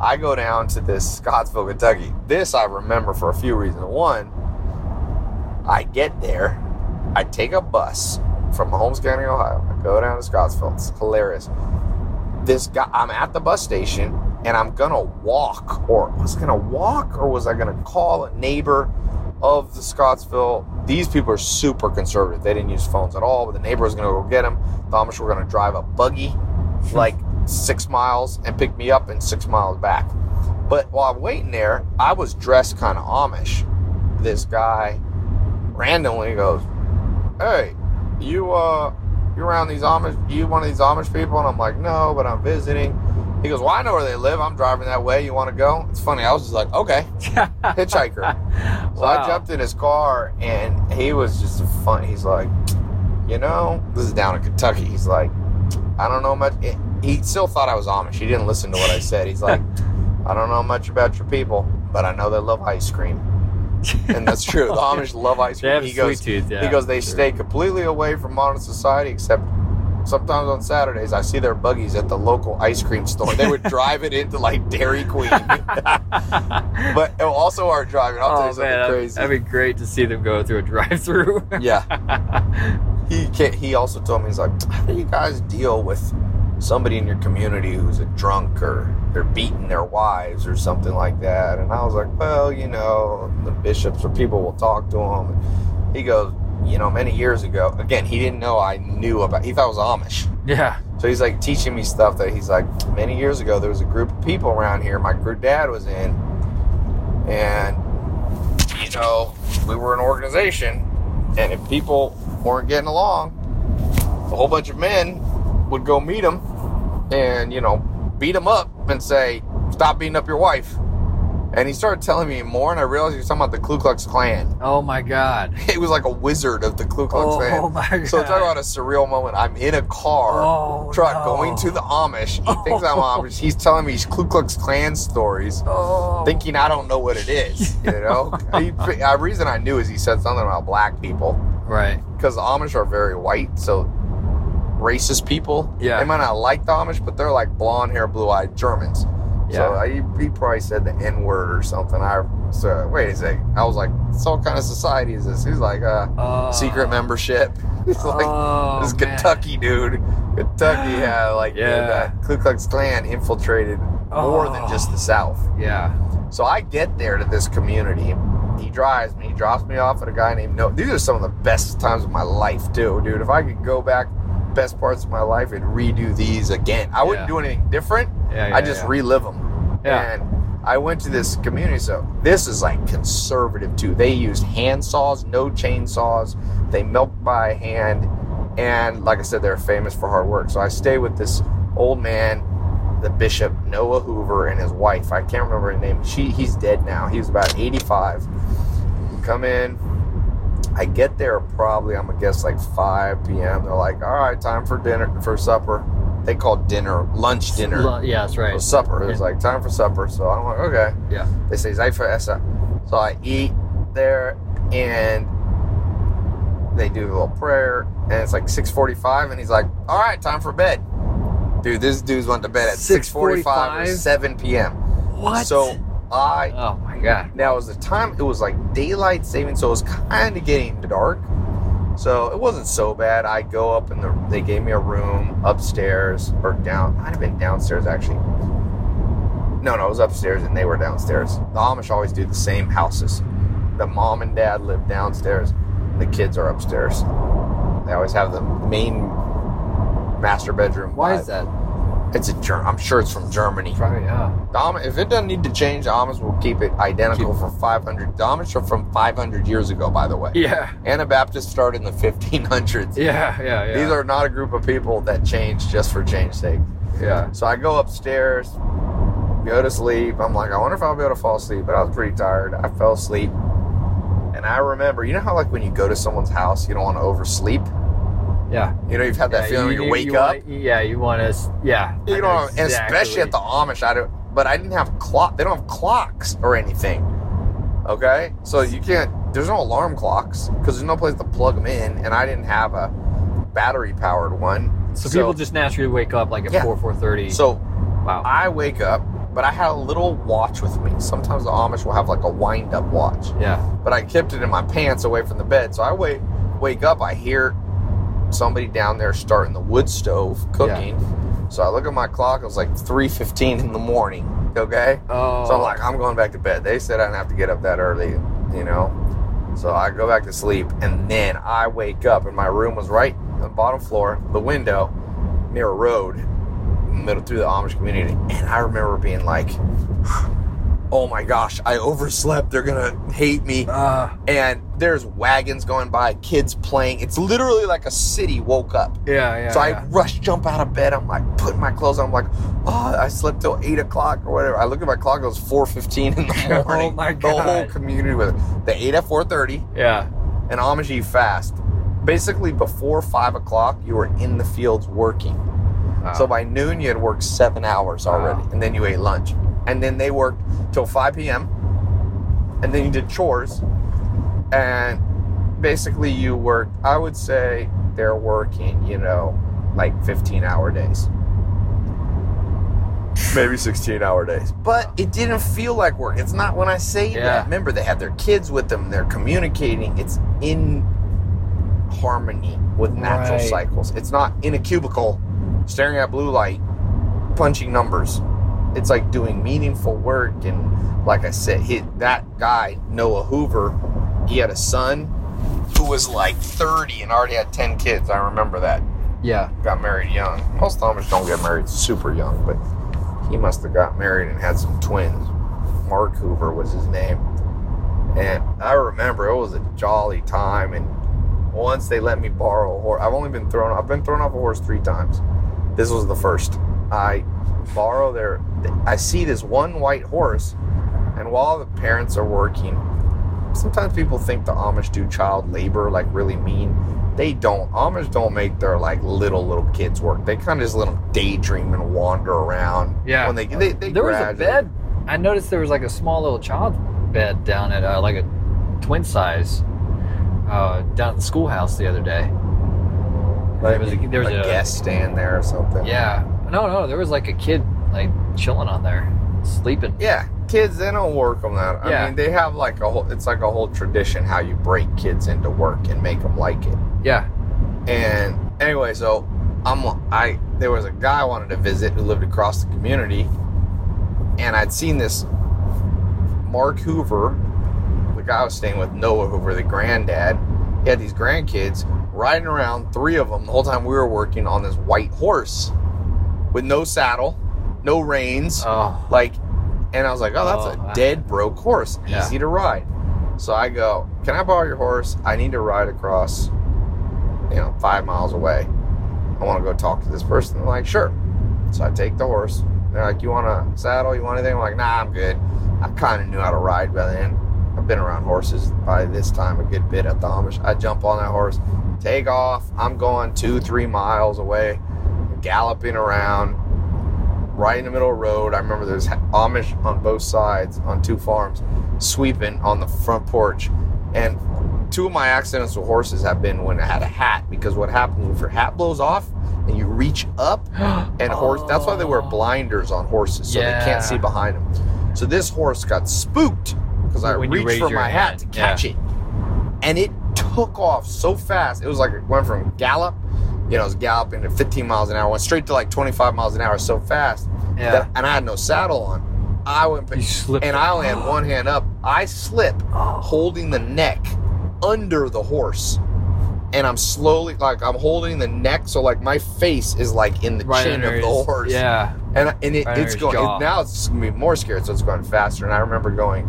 I go down to this Scottsville, Kentucky. This I remember for a few reasons. One, I get there, I take a bus from Holmes County, Ohio. I go down to Scottsville. It's hilarious. This guy, I'm at the bus station and I'm gonna walk, or was I gonna walk, or was I gonna call a neighbor of the Scottsville? These people are super conservative. They didn't use phones at all, but the neighbor was gonna go get them. The Amish were gonna drive a buggy like six miles and pick me up and six miles back. But while I'm waiting there, I was dressed kind of Amish. This guy randomly goes, "Hey, you uh, you around these Amish? You one of these Amish people?" And I'm like, "No, but I'm visiting." He goes, "Well, I know where they live. I'm driving that way. You want to go?" It's funny. I was just like, "Okay." Hitchhiker. So I jumped in his car, and he was just fun. He's like, "You know, this is down in Kentucky." He's like, "I don't know much." He still thought I was Amish. He didn't listen to what I said. He's like, "I don't know much about your people, but I know they love ice cream." and that's true. The Amish love ice They cream. have he goes, tooth. Yeah. he goes, they Sure. stay completely away from modern society, except sometimes on Saturdays I see their buggies at the local ice cream store. They would drive it into like Dairy Queen, but it also are driving. I'll tell oh you something man, crazy. that'd be great to see them go through a drive-through. yeah, he can't, He also told me he's like, how do you guys deal with somebody in your community who's a drunk or they're beating their wives or something like that? And I was like, well, you know, the bishops or people will talk to them. He goes, you know, many years ago. Again, he didn't know I knew about. He thought I was Amish. yeah. So he's like teaching me stuff that he's like, many years ago, there was a group of people around here my dad was in. And, you know, we were an organization. And if people weren't getting along, a whole bunch of men would go meet them and, you know, beat them up and say, stop beating up your wife. And he started telling me more, and I realized he was talking about the Ku Klux Klan. Oh my God. He was like a wizard of the Ku Klux oh, Klan. Oh my God. So talk about a surreal moment. I'm in a car Oh, truck no. going to the Amish. He thinks I'm Amish. He's telling me Ku Klux Klan stories, Oh. thinking I don't know what it is. You know, oh he, the reason I knew is he said something about black people Right. because the Amish are very white, so racist people. Yeah. they might not like the Amish, but they're like blonde hair, blue eyed Germans. So Yeah. I, he probably said the N word or something. I so wait a second. I was like, so what kind of society is this? He's like, uh, Oh. secret membership. He's like, Oh, this man. Kentucky, dude. Kentucky had like Yeah. the Ku Klux Klan infiltrated more than Oh. just the South. Yeah. So I get there to this community. He drives me. He drops me off at a guy named No. These are some of the best times of my life, too, dude. If I could go back, best parts of my life, and redo these again. I wouldn't Yeah. do anything different. Yeah. yeah I just yeah. relive them. Yeah. And I went to this community, so this is like conservative too. They used hand saws, no chainsaws. They milk by hand, and like I said, they're famous for hard work. So I stay with this old man, the bishop Noah Hoover, and his wife. I can't remember her name. She he's dead now. He was about 85. Come in. I get there probably I'm gonna guess like 5 p.m. They're like, all right, time for dinner for supper. They call dinner lunch dinner. Yeah, that's right. was supper. It was like time for supper. So I'm like, okay. Yeah. They say Zeit für Essen. So I eat there and they do a little prayer and it's like 6:45 and he's like, "All right, time for bed." Dude, this dude's went to bed at 6:45 or 7 p.m. What? So I Oh my God. now it was the time it was like daylight saving, so it was kind of getting dark. So it wasn't so bad. I go up and the, they gave me a room upstairs or down. Might have been downstairs actually. No, no, it was upstairs and they were downstairs. The Amish always do the same houses. The mom and dad live downstairs. The kids are upstairs. They always have the main master bedroom. Why by- is that? It's a Germ. I'm sure it's from Germany. Probably, yeah. If it doesn't need to change, the Amish will keep it identical Keep- for 500. The Amish are from 500 years ago, by the way. Yeah. Anabaptists started in the 1500s. Yeah, yeah, yeah. These are not a group of people that change just for change sake. yeah. So I go upstairs, go to sleep. I'm like, I wonder if I'll be able to fall asleep, but I was pretty tired. I fell asleep. And I remember, you know how like when you go to someone's house, you don't want to oversleep? Yeah. You know, you've had that Yeah, feeling when you, wake up. Wanna, yeah, you want to. Yeah. you I know, and exactly. especially at the Amish, I don't. But I didn't have clock. They don't have clocks or anything. Okay, so you can't. There's no alarm clocks because there's no place to plug them in, and I didn't have a battery powered one. So, people just naturally wake up like at Yeah. four, four thirty. So wow. I wake up, but I had a little watch with me. Sometimes the Amish will have like a wind up watch, yeah. but I kept it in my pants away from the bed. So I wake wake up, I hear somebody down there starting the wood stove cooking. So I look at my clock. It was like three fifteen in the morning. Okay, Oh. so I'm oh. like, I'm going back to bed. They said I didn't have to get up that early, you know. So I go back to sleep, and then I wake up, and my room was right on the bottom floor, the window, near a road, middle through the Amish community. And I remember being like, "Oh my gosh, I overslept. They're gonna hate me." Uh, And there's wagons going by, kids playing. It's literally like a city woke up. yeah, yeah. So I rush, jump out of bed. I'm like putting my clothes on. I'm like, oh, I slept till eight o'clock or whatever. I look at my clock. It was four fifteen in the morning. Oh morning. my The whole God. community was. They ate at four thirty, Yeah. and Amish fast. Basically, before five o'clock, you were in the fields working. Wow. So by noon, you had worked seven hours already, Wow. and then you ate lunch, and then they worked till five p.m. And then you did chores, and basically you worked. I would say they're working, you know, like fifteen-hour days, maybe sixteen-hour days. But it didn't feel like work. It's not when I say Yeah. that. Remember, they have their kids with them. They're communicating. It's in harmony with natural Right. cycles. It's not in a cubicle staring at blue light, punching numbers. It's like doing meaningful work. And like I said, he, that guy, Noah Hoover, he had a son who was like 30 and already had 10 kids. I remember that. yeah. Got married young. Most Amish don't get married super young, but he must have got married and had some twins. Mark Hoover was his name. And I remember it was a jolly time. And once they let me borrow a horse, I've only been thrown. I've been thrown off a horse three times. This was the first. I borrow their. I see this one white horse, and while the parents are working, sometimes people think the Amish do child labor like really mean. They don't. Amish don't make their like little little kids work. They kind of just let them daydream and wander around. Yeah. When they they, they there was a bed. I noticed there was like a small little child bed down at uh, like a twin size uh, down at the schoolhouse the other day. Like, there was a, there was a, a, guest stand there or something. Yeah. No, no, there was like a kid like chilling on there, sleeping. Yeah, kids they don't work them that. I Yeah. mean, they have like a whole. It's like a whole tradition how you break kids into work and make them like it. Yeah. And anyway, so I'm I there was a guy I wanted to visit who lived across the community, and I'd seen this Mark Hoover, the guy I was staying with, Noah Hoover, the granddad. He had these grandkids riding around, three of them, the whole time we were working on this white horse with no saddle, no reins, Oh. like, and I was like, oh, that's Oh, a dead broke horse, Yeah. easy to ride. So I go, can I borrow your horse? I need to ride across, you know, five miles away. I want to go talk to this person. They're like, sure. So I take the horse. They're like, you want a saddle? You want anything? I'm like, nah, I'm good. I kind of knew how to ride by then. Been around horses by this time a good bit at the Amish. I jump on that horse, take off. I'm going two, three miles away, galloping around, right in the middle of the road. I remember there's Amish on both sides on two farms, sweeping on the front porch. And two of my accidents with horses have been when I had a hat, because what happens if your hat blows off and you reach up and horse that's why they wear blinders on horses so they can't see behind them so this horse got spooked because i reached for my hat to hand, catch it and it took off so fast it was like it went from gallop you know it was galloping at 15 miles an hour went straight to like 25 miles an hour so fast Yeah. that, and i had no saddle on i went You slipped. and i only had one hand up i slip Oh. holding the neck under the horse and I'm slowly like I'm holding the neck, so like my face is like in the Right chin of the horse. Yeah. and and it, Right it's going it, now it's gonna be more scared, so it's going faster. And I remember going,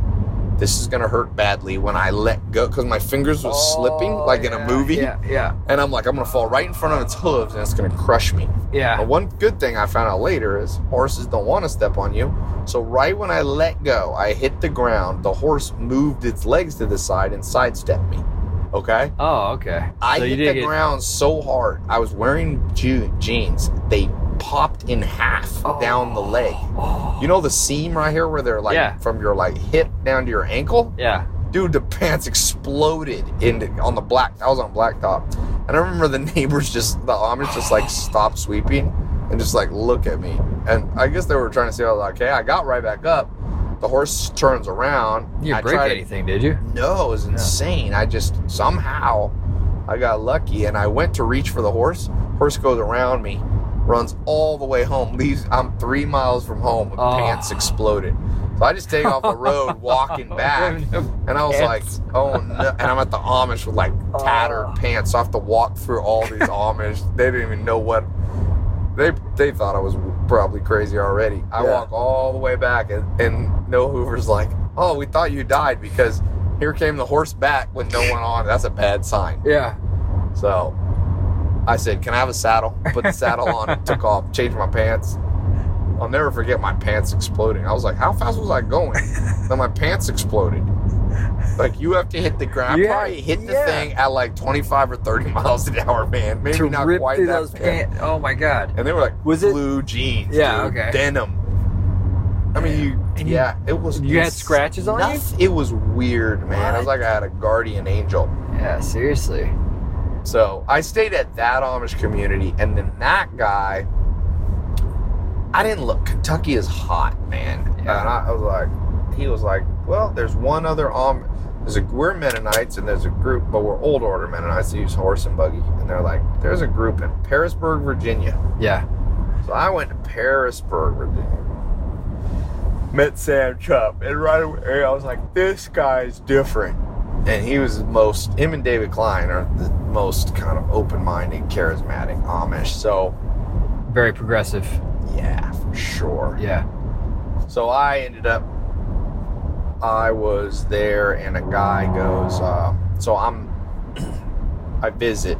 "This is gonna hurt badly when I let go," because my fingers was oh, slipping like in a Oh, movie, Yeah. Yeah. and I'm like, I'm gonna fall right in front of its hooves, and it's gonna crush me. Yeah. But one good thing I found out later is horses don't want to step on you. So right when I let go, I hit the ground. The horse moved its legs to the side and sidestepped me. Okay. Oh, okay. I So hit the get- ground so hard. I was wearing je- jeans. They popped in half oh. down the leg. Oh. You know the seam right here where they're like Yeah. from your like hip down to your ankle? Yeah. Dude, the pants exploded in on the black. I was on blacktop, and I remember the neighbors just the Amish just like stopped sweeping and just like look at me. And I guess they were trying to say, I was like, okay, I got right back up. The horse turns around. You didn't break try to- anything, did you? no, it was insane. I just somehow I got lucky and I went to reach for the horse. Horse goes around me, runs all the way home. Leaves. I'm three miles from home. with Oh. Pants exploded. So I just take off the road, walking back, and I was Pants. like, "Oh no!" And I'm at the Amish with like tattered Oh. pants. So I have to walk through all these Amish. They didn't even know what. They they thought I was probably crazy already. I Yeah. walk all the way back, and, and Noah Hoover's like, "Oh, we thought you died because here came the horse back with no one on. That's a bad sign." Yeah. So I said, "Can I have a saddle?" Put the saddle on, and took off, changed my pants. I'll never forget my pants exploding. I was like, "How fast was I going?" then my pants exploded. Like you have to hit the ground. I Yeah, probably hit the yeah. thing at like 25 or 30 miles an hour, man. Maybe to not quite that those fast. pants. Oh my god. And they were like Was it- blue jeans. Yeah, dude, okay. Denim. I mean, you, And you- yeah, it was. you had scratches on you? noth- It was weird, man. It was like I had a guardian angel. Yeah, seriously. So I stayed at that Amish community, and then that guy, I didn't look. Kentucky is hot, man. Yeah. And I, was like, he was like, well, there's one other Amish. There's a we're Mennonites, and there's a group, but we're old order Mennonites. They use horse and buggy, and they're like, there's a group in Pearisburg, Virginia. Yeah. So I went to Pearisburg, Virginia. Met Sam Chubb, and right away I was like, "This guy's different." And he was the most. Him and David Kline are the most kind of open-minded, charismatic Amish. So Very progressive. yeah, for sure. Yeah. So I ended up. I was there, and a guy goes. Uh, so I'm. I visit.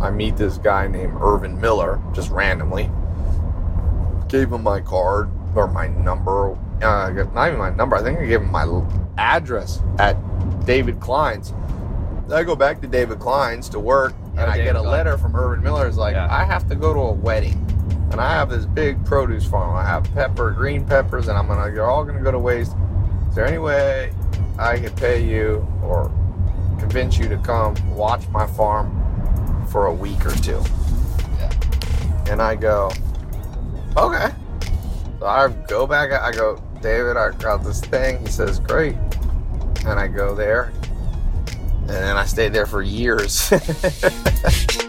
I meet this guy named Irvin Miller just randomly. Gave him my card or my number. Uh, not even my number. I think I gave him my address at David Kline's. I go back to David Kline's to work, and Oh, I David get a Kline. letter from Irvin Miller. It's like, Yeah. I have to go to a wedding, and I have this big produce farm. I have pepper, green peppers, and I'm gonna. You're all gonna go to waste. Is there any way I could pay you or convince you to come watch my farm for a week or two? Yeah. And I go, okay. So I go back. I go, David, I got this thing. He says, great. And I go there. And then I stayed there for years.